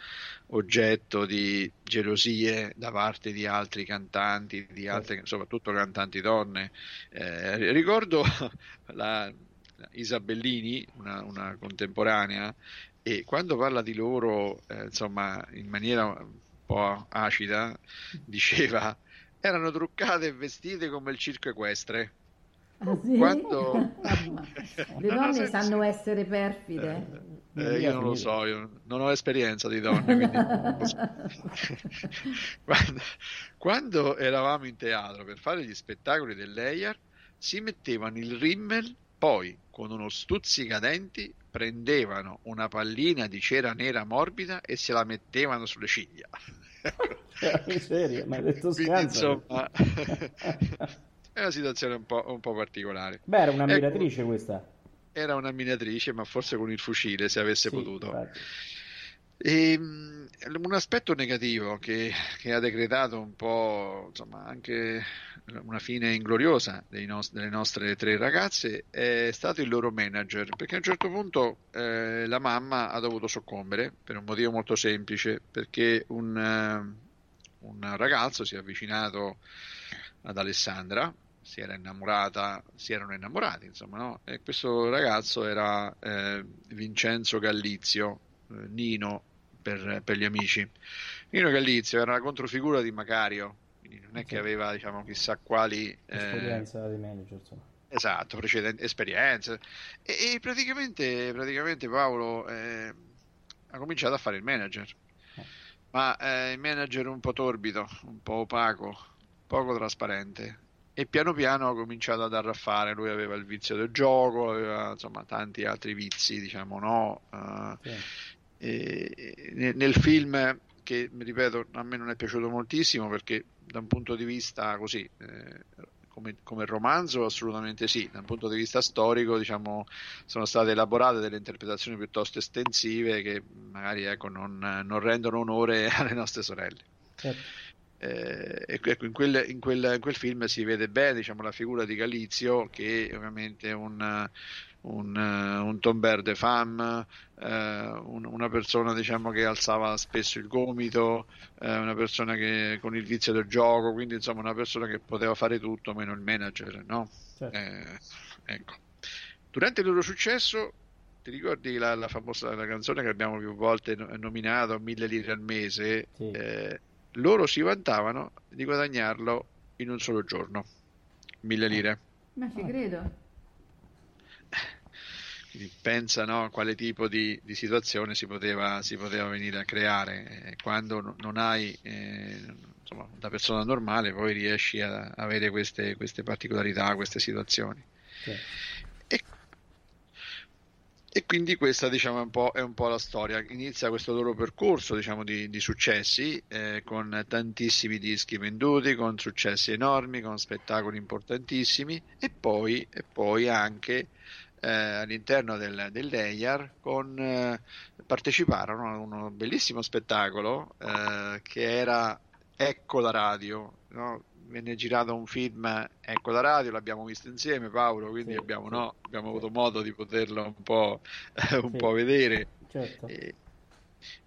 oggetto di gelosie da parte di altri cantanti, di altre, soprattutto cantanti donne. Eh, ricordo (laughs) la, la Isabellini, una, una contemporanea, e quando parla di loro, eh, insomma, in maniera un po' acida, diceva erano truccate e vestite come il circo equestre. Ah, sì? Quando-. (laughs) Le donne sanno essere perfide. Eh, io non lo so, io non ho esperienza di donne, quindi quando, (laughs) quando eravamo in teatro per fare gli spettacoli dell'EIAR, si mettevano il rimmel, poi con uno stuzzicadenti prendevano una pallina di cera nera morbida e se la mettevano sulle ciglia. (laughs) (laughs) Miseria, ma hai detto scansa. insomma, (laughs) è una situazione un po', un po' particolare. Beh, era Ecco, un'ammiratrice questa. era una minatrice, ma forse con il fucile se avesse Sì, potuto. infatti. E, mh, un aspetto negativo che, che ha decretato un po' insomma, anche una fine ingloriosa dei nos- delle nostre tre ragazze è stato il loro manager, perché a un certo punto eh, la mamma ha dovuto soccombere per un motivo molto semplice, perché un, un ragazzo si è avvicinato ad Alessandra, si era innamorata, si erano innamorati, insomma, no? E questo ragazzo era eh, Vincenzo Gallizio, eh, Nino per, per gli amici. Nino Gallizio era la controfigura di Macario, quindi non è che Sì. aveva diciamo chissà quali eh, Esperienza di manager, insomma. esatto, precedenti esperienze e, e praticamente, praticamente Paolo eh, ha cominciato a fare il manager, ma eh, il manager un po' torbido, un po' opaco, poco trasparente. E piano piano ha cominciato ad arraffare. Lui aveva il vizio del gioco, aveva insomma tanti altri vizi, diciamo, no? Eh, Sì. e- nel, nel film che ripeto a me non è piaciuto moltissimo perché da un punto di vista così eh, come, come romanzo assolutamente sì da un punto di vista storico diciamo sono state elaborate delle interpretazioni piuttosto estensive che magari ecco, non, non rendono onore (laughs) alle nostre sorelle Certo. eh, ecco, in, quel, in, quel, in quel film si vede bene diciamo, la figura di Galizio che ovviamente è un, un, eh, un tomber de femme, eh, un- una persona diciamo, che alzava spesso il gomito, eh, una persona che con il vizio del gioco, quindi insomma una persona che poteva fare tutto meno il manager, no? certo. Eh, ecco. Durante il loro successo, ti ricordi la, la famosa la canzone che abbiamo più volte no- nominato, Mille lire al mese? Sì. Eh, loro si vantavano di guadagnarlo in un solo giorno, mille lire. Ma ci credo. Quindi pensa no, a quale tipo di, di situazione si poteva, si poteva venire a creare. Eh, quando no- non hai, eh, insomma, da persona normale, poi riesci a avere queste, queste particolarità, queste situazioni. Sì. E, e quindi questa diciamo, è, un po', è un po' la storia. Inizia questo loro percorso diciamo, di, di successi eh, con tantissimi dischi venduti, con successi enormi, con spettacoli importantissimi e poi, e poi anche eh, all'interno del, dell'EIAR con, eh, parteciparono a uno bellissimo spettacolo eh, che era Ecco la radio. no? Venne girato un film Ecco la radio, l'abbiamo visto insieme Paolo, quindi Sì, abbiamo, no, abbiamo sì. avuto modo di poterlo un po', (laughs) un Sì. po' vedere. certo. E,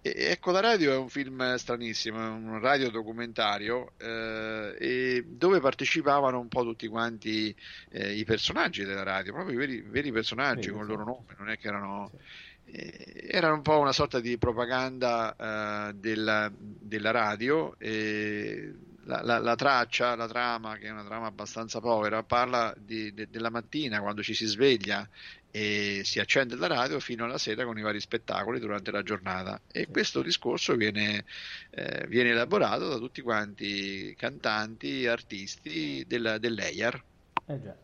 e Ecco la radio è un film stranissimo, è un radiodocumentario eh, e dove partecipavano un po' tutti quanti eh, i personaggi della radio, proprio i veri, veri personaggi Vero, con il sì. loro nome, non è che erano... Sì. eh, era un po' una sorta di propaganda eh, della, della radio e la, la- la traccia, la trama, che è una trama abbastanza povera, parla di- de- della mattina quando ci si sveglia e si accende la radio fino alla sera con i vari spettacoli durante la giornata. E questo discorso viene, eh, viene elaborato da tutti quanti cantanti, artisti della, dell'EIAR. Eh già.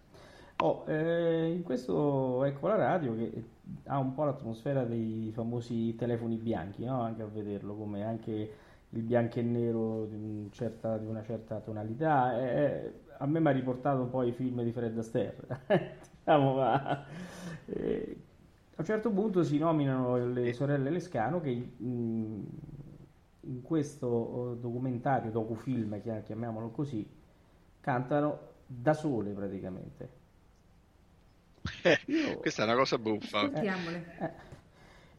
Oh, eh, in questo ecco la radio che ha un po' l'atmosfera dei famosi telefoni bianchi, no? Anche a vederlo, come anche il bianco e nero di, un certa- di una certa tonalità. Eh, a me mi ha riportato un po' i film di Fred Astaire. (laughs) Diciamo, ma, eh, a un certo punto si nominano le sorelle Lescano che in, in questo eh, documentario, docufilm, chia- chiamiamolo così, cantano da sole praticamente. Io- Questa è una cosa buffa. Ascoltiamole. Eh,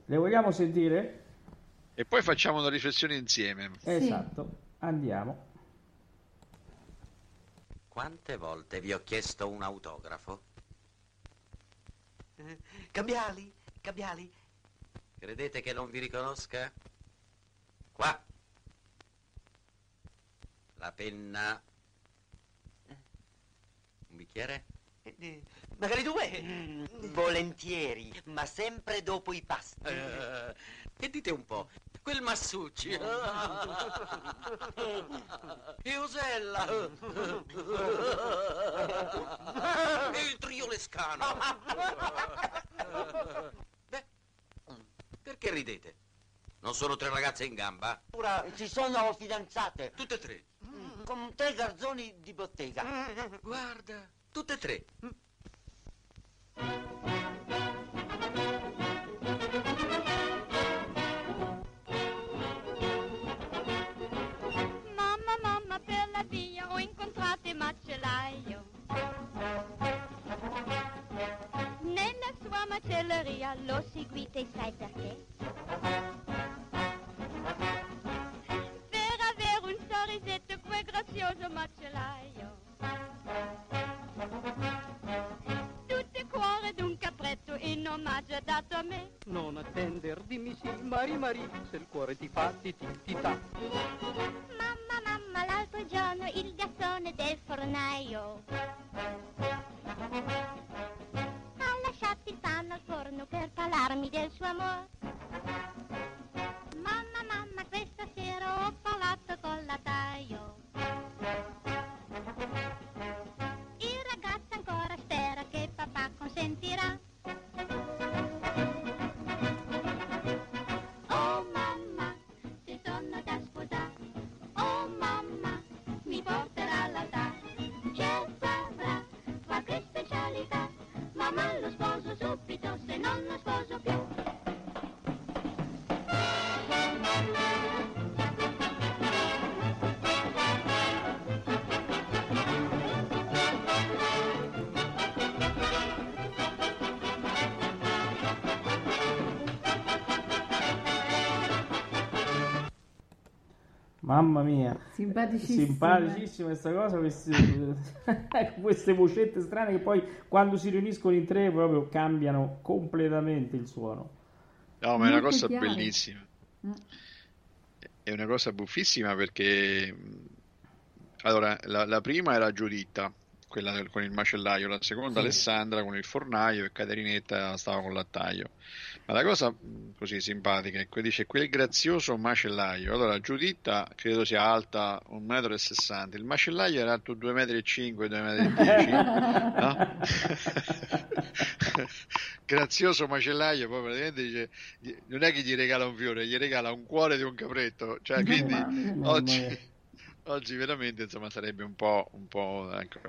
le vogliamo sentire? E poi facciamo una riflessione insieme. Esatto, andiamo. Quante volte vi ho chiesto un autografo? Eh, Cambiali, cambiali. Credete che non vi riconosca? Qua. La penna. Un bicchiere? Eh, eh, Magari due. Volentieri, ma sempre dopo i pasti. Eh, e dite un po', quel Massucci. (laughs) e Osella. e il trio Lescano. Beh, perché ridete? Non sono tre ragazze in gamba? Ora ci sono fidanzate Tutte e tre. con tre garzoni di bottega. Guarda, tutte e tre. Mamma, macellaio. Nella sua macelleria l'ho seguita e sai perché? Per avere un sorrisetto quel grazioso macellaio. Cuore d'un capretto in omaggio dato a me. Non attender, dimmi sì, Mari Mari, se il cuore ti fa ti ti ti ta. Mamma, mamma, l'altro giorno il gattone del fornaio ha lasciato il panno al forno per parlarmi del suo amore. Mamma, mamma, questa sera ho parlato con la taglio. Papà Mamma mia, Simpaticissima. simpaticissima questa cosa, queste, (laughs) queste vocette strane che poi quando si riuniscono in tre proprio cambiano completamente il suono. No, ma è una Molto cosa chiaro. bellissima. Mm. È una cosa buffissima perché allora la, la prima era Giuditta, quella del- con il macellaio, la seconda Sì. Alessandra con il fornaio e Caterinetta stava con l'attaio. Ma la cosa così simpatica è che dice quel grazioso macellaio. Allora Giuditta credo sia alta 1,60 m, il macellaio era alto 2,5 m, 2,10 m, no? (laughs) Grazioso macellaio, poi praticamente dice non è che gli regala un fiore, gli regala un cuore di un capretto, cioè quindi Mamma oggi, mia. Oggi veramente insomma sarebbe un po', un, po', ecco,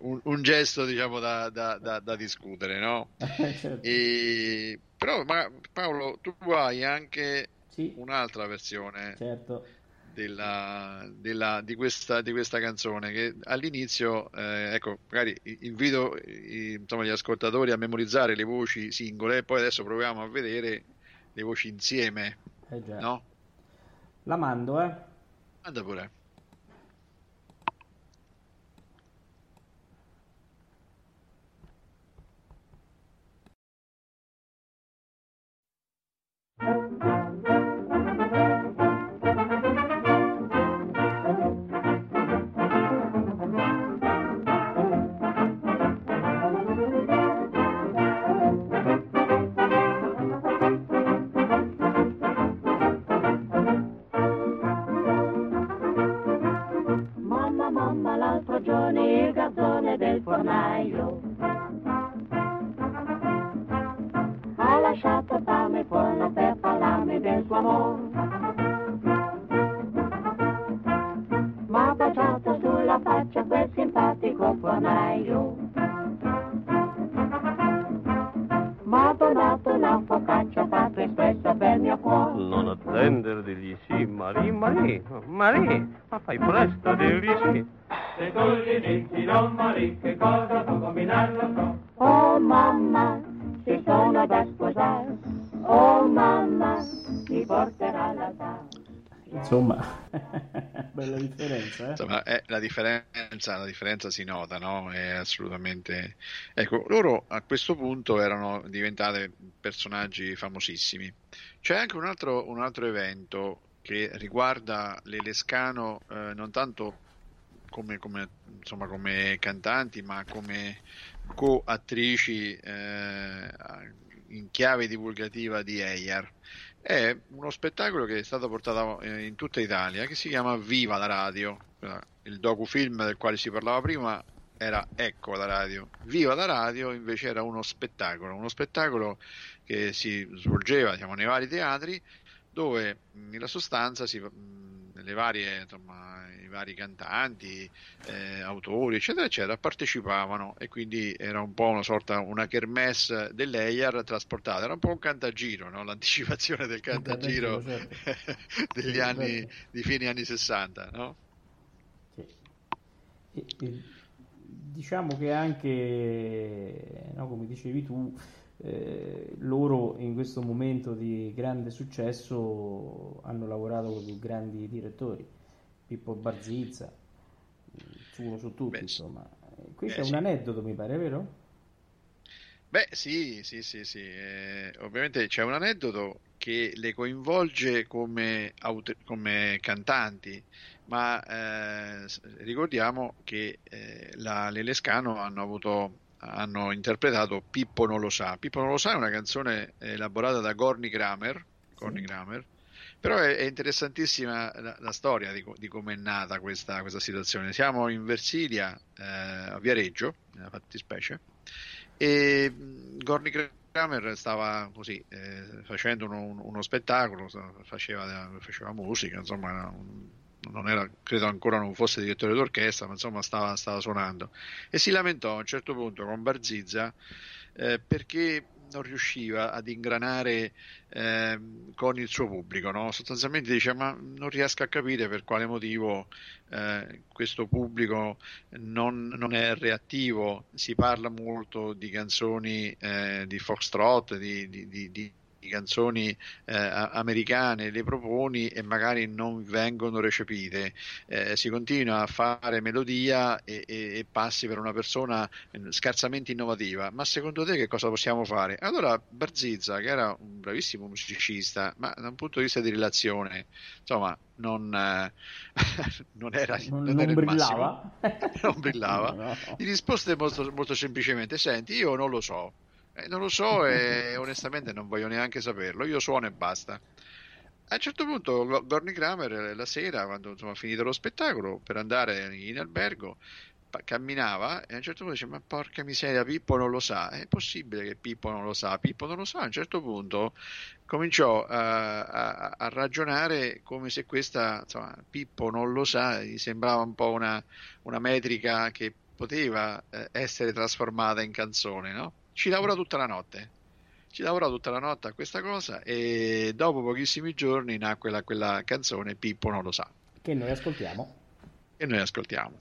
un, un gesto diciamo da, da- da- da discutere, no? (laughs) Certo. E, però ma, Paolo tu hai anche Sì, un'altra versione certo. della, della- di, questa, di questa canzone che all'inizio, eh, ecco, magari invito insomma, gli ascoltatori a memorizzare le voci singole e poi adesso proviamo a vedere le voci insieme, Eh no? La mando, eh. Anda pure. Mamma, l'altro giorno il garzone del fornaio suo amore. Ma baciato sulla faccia quel simpatico fornaio. Ma donato una focaccia fatto espresso per mio cuore. Non attendere degli sì, Marie, Marie, Marie, ma fai presto Insomma, (laughs) bella differenza, eh? Insomma, è la differenza, la differenza si nota, no? È assolutamente. Ecco, loro a questo punto erano diventate personaggi famosissimi. C'è anche un altro, un altro evento che riguarda le Lescano eh, non tanto come, come, insomma, come cantanti, ma come coattrici eh, in chiave divulgativa di Eyar. È uno spettacolo che è stato portato eh, in tutta Italia che si chiama Viva la radio. Il docufilm del quale si parlava prima era Ecco la radio. Viva la radio invece era uno spettacolo, uno spettacolo che si svolgeva diciamo, nei vari teatri dove nella sostanza si, le varie, insomma, i vari cantanti, eh, autori, eccetera, eccetera, partecipavano e quindi era un po' una sorta, una kermesse dell'EIAR trasportata, era un po' un cantagiro, no? l'anticipazione del cantagiro certo. (laughs) degli anni, di fine anni 60, no? Sì. E, e, diciamo che anche, no, come dicevi tu, eh, loro in questo momento di grande successo hanno lavorato con grandi direttori, Pippo Barzizza, uno su tutti, Beh, insomma. Qui eh, c'è sì. un aneddoto, mi pare, vero? Beh, sì, sì, sì, sì. Eh, ovviamente c'è un aneddoto che le coinvolge come, aut- come cantanti, ma eh, ricordiamo che eh, la, le Lescano hanno avuto hanno interpretato Pippo non lo sa. Pippo non lo sa è una canzone elaborata da Gorny Kramer, Gorny Sì. Kramer però è, è interessantissima la, la storia di, di come è nata questa, questa situazione. Siamo in Versilia, eh, a Viareggio, nella fattispecie, e mh, Gorny Kramer stava così eh, facendo uno, uno spettacolo, faceva, faceva musica, insomma, un- non era, credo ancora non fosse direttore d'orchestra, ma insomma stava, stava suonando e si lamentò a un certo punto con Barzizza eh, perché non riusciva ad ingranare ehm, con il suo pubblico, no? sostanzialmente dice ma non riesco a capire per quale motivo eh, questo pubblico non, non è reattivo, si parla molto di canzoni eh, di foxtrot, di, di, di di canzoni eh, americane, le proponi e magari non vengono recepite. Eh, si continua a fare melodia e, e- e passi per una persona eh, scarsamente innovativa. Ma secondo te che cosa possiamo fare? Allora Barzizza, che era un bravissimo musicista, ma da un punto di vista di relazione, insomma, non, eh, (laughs) non era, Non, non era il brillava. (laughs) non brillava. (laughs) No. Gli risposte molto, molto semplicemente: Senti, io non lo so, Eh, non lo so e onestamente non voglio neanche saperlo. Io suono e basta. A un certo punto Go- Gorny Kramer eh, la sera, quando ha finito lo spettacolo, per andare in albergo, camminava e a un certo punto dice: Ma porca miseria, Pippo non lo sa. È possibile che Pippo non lo sa? Pippo non lo sa. A un certo punto cominciò a, a- a ragionare come se questa insomma, Pippo non lo sa, gli sembrava un po' una, una metrica che poteva eh, essere trasformata in canzone, no? Ci lavorò tutta la notte. Ci lavorò tutta la notte a questa cosa e dopo pochissimi giorni nacque la- quella canzone Pippo non lo sa Che noi ascoltiamo. e noi ascoltiamo.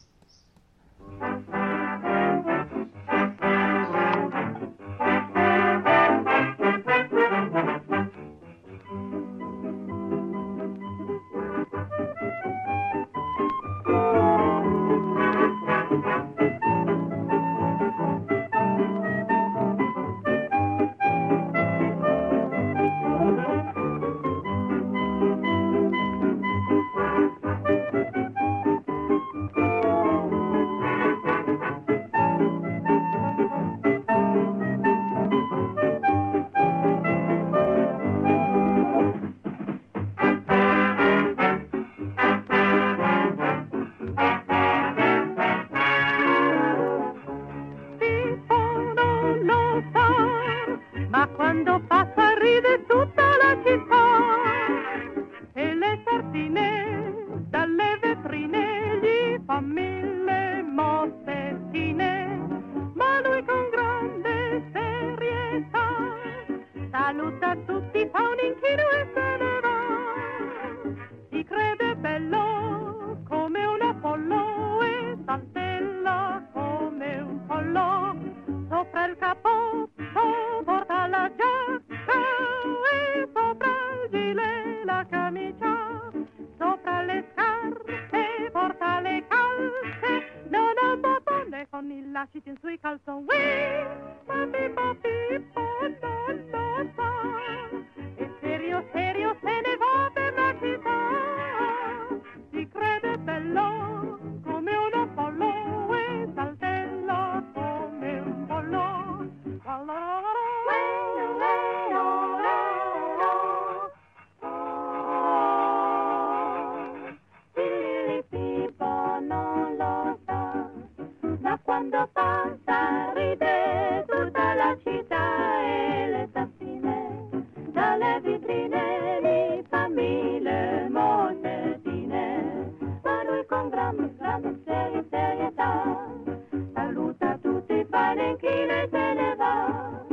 E se ne va.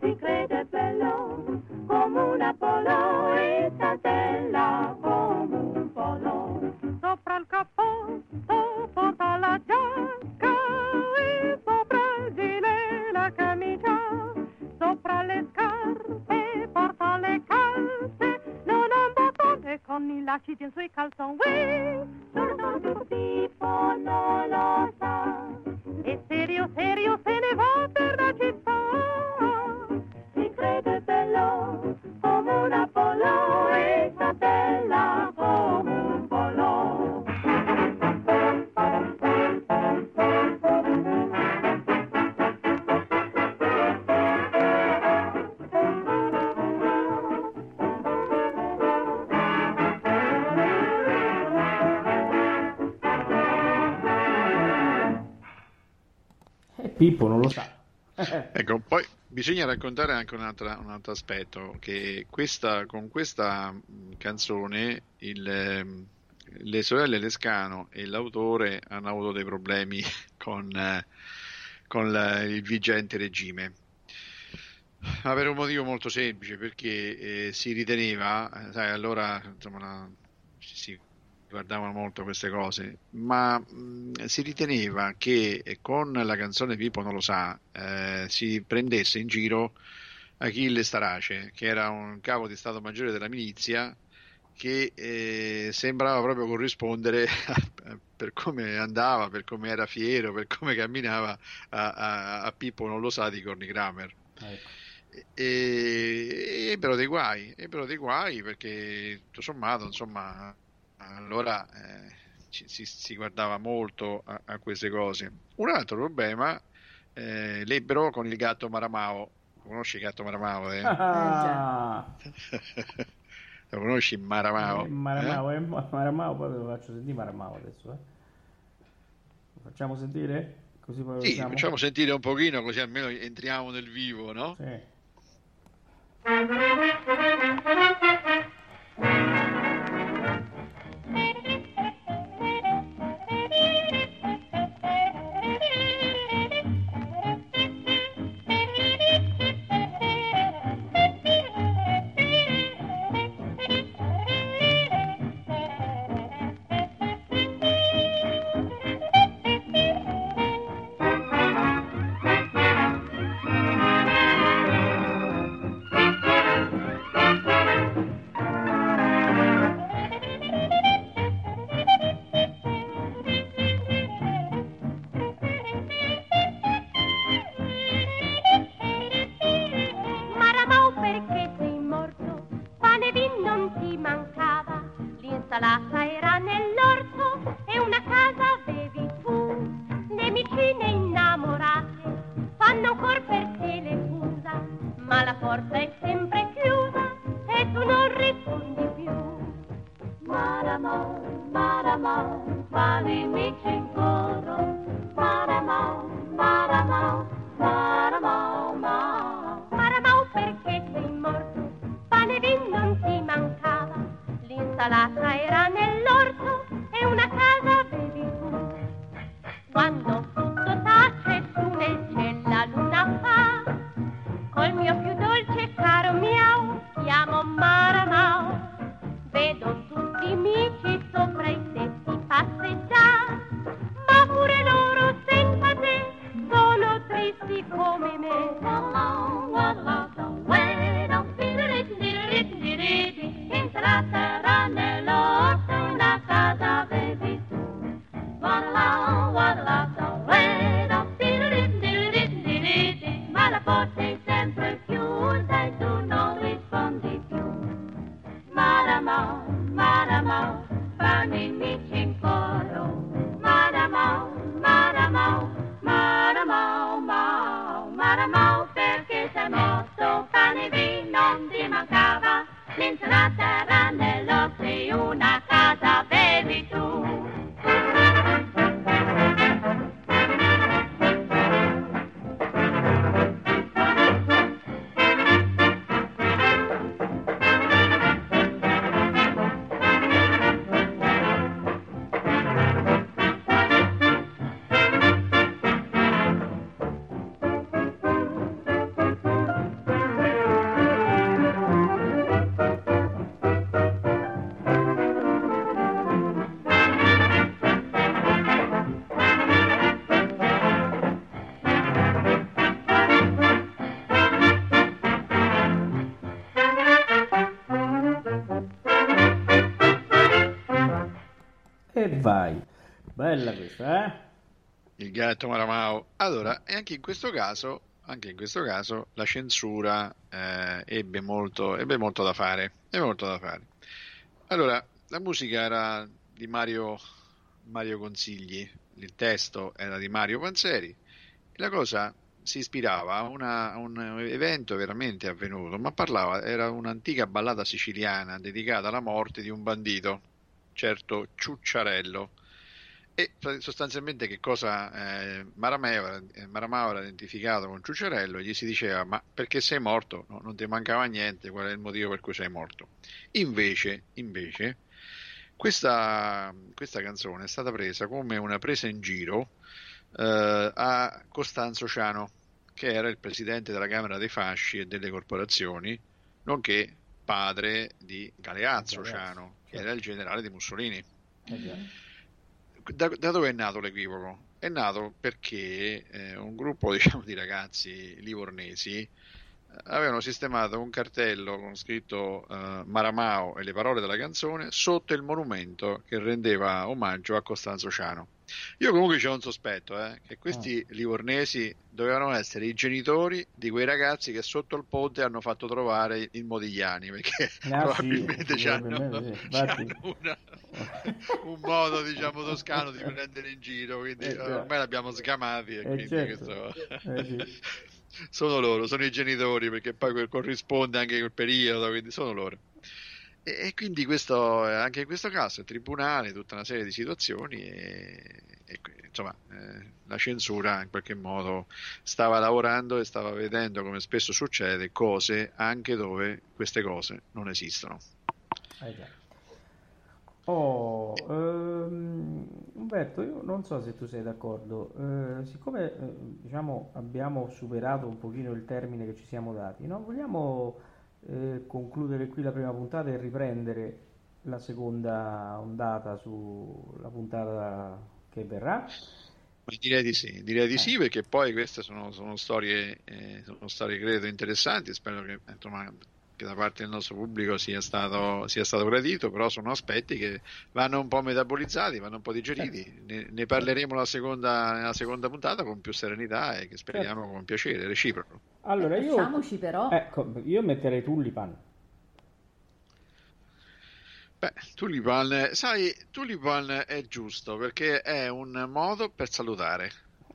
Si crede bello come un Apollo e saltella come un polo. Sopra il cappotto porta la giacca e sopra il gilet la camicia. Sopra le scarpe porta le calze, non ha un bottone con i lacci dei suoi calzoni. Bisogna raccontare anche un altro aspetto, che questa, con questa canzone il, ehm, le sorelle Lescano e l'autore hanno avuto dei problemi (laughs) con, con la- il vigente regime. Ma per un motivo molto semplice, perché eh, si riteneva, eh, sai, allora insomma, la- si guardavano molto queste cose, ma mh, si riteneva che eh, con la canzone Pippo non lo sa, eh, si prendesse in giro Achille Starace, che era un capo di Stato Maggiore della milizia, che eh, sembrava proprio corrispondere (laughs) a- per come andava, per come era fiero, per come camminava a, a- a Pippo non lo sa di Corny Kramer. Ecco. E ebbero dei guai, ebbero dei guai perché tutto sommato, insomma, allora eh, ci- si, si guardava molto a, a queste cose. Un altro problema eh, l'ebbero con il gatto Maramao. Conosci il gatto Maramao? Eh? Ah, (laughs) Lo conosci Maramao? eh, Maramao, eh, Maramao, poi ve lo faccio sentire Maramao adesso. Eh. Lo facciamo sentire? Così poi lo Sì, diciamo? facciamo sentire un pochino così almeno entriamo nel vivo, no? Sì. mouth. Eh? Il gatto Maramao. Allora, e anche in questo caso, anche in questo caso la censura eh, ebbe, molto, ebbe molto da fare. Ebbe molto da fare. Allora, la musica era di Mario, Mario Consigli, il testo era di Mario Panzeri, la cosa si ispirava a, una- a un evento veramente avvenuto, ma parlava, era un'antica ballata siciliana dedicata alla morte di un bandito, certo Ciucciarello. E sostanzialmente che cosa eh, Marameo, era- eh, Maramao era identificato con Ciucciarello e gli si diceva ma perché sei morto? No, non ti mancava niente, qual è il motivo per cui sei morto? Invece, invece questa, questa canzone è stata presa come una presa in giro eh, a Costanzo Ciano, che era il presidente della Camera dei Fasci e delle Corporazioni, nonché padre di Galeazzo Galeazzo, Ciano, che certo. era il generale di Mussolini. Eh già. Da, da dove è nato l'equivoco? È nato perché eh, un gruppo (laughs) diciamo, di ragazzi livornesi eh, avevano sistemato un cartello con scritto eh, Maramao e le parole della canzone sotto il monumento che rendeva omaggio a Costanzo Ciano. Io comunque c'è un sospetto, eh, che questi livornesi dovevano essere i genitori di quei ragazzi che sotto il ponte hanno fatto trovare il Modigliani, perché Ah, probabilmente sì, probabilmente sì. (laughs) Una- un modo diciamo toscano di prendere in giro, quindi Eh, ormai l'abbiamo sgamati e Eh, quindi certo. Eh, sì. (laughs) sono loro, sono i genitori perché poi corrisponde anche quel periodo, quindi sono loro. E, quindi questo, anche in questo caso il tribunale, tutta una serie di situazioni e, e insomma eh, la censura in qualche modo stava lavorando e stava vedendo come spesso succede cose anche dove queste cose non esistono. Eh. Oh, ehm, Umberto, io non so se tu sei d'accordo, eh, siccome eh, diciamo abbiamo superato un pochino il termine che ci siamo dati, no? Vogliamo eh, concludere qui la prima puntata e riprendere la seconda ondata sulla puntata che verrà? Direi di sì, direi di sì perché poi queste sono, sono storie, eh, sono storie credo interessanti, spero che, eh, insomma, che da parte del nostro pubblico sia stato, sia stato gradito, però sono aspetti che vanno un po' metabolizzati, vanno un po' digeriti, ne, ne parleremo la seconda, nella seconda puntata con più serenità e che speriamo con piacere, reciproco. Allora io, Lasciamoci però ecco, io metterei Tullipan. Beh, Tulipan, sai, Tulipan è giusto perché è un modo per salutare.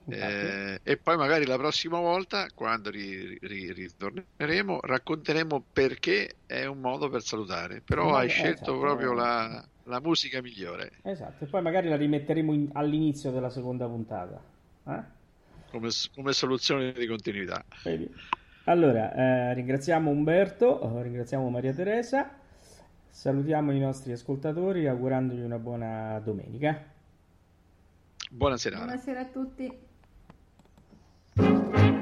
Eh, e poi magari la prossima volta, quando ri- ri- ritorneremo, racconteremo perché è un modo per salutare. Però Ma- hai eh, scelto esatto. proprio la, la musica migliore, Esatto, e poi magari la rimetteremo in- all'inizio della seconda puntata. eh? come, come soluzione di continuità. Vedi? Allora, eh, ringraziamo Umberto, eh, ringraziamo Maria Teresa, salutiamo i nostri ascoltatori augurandogli una buona domenica. Buona serata. buonasera a tutti. Thank you.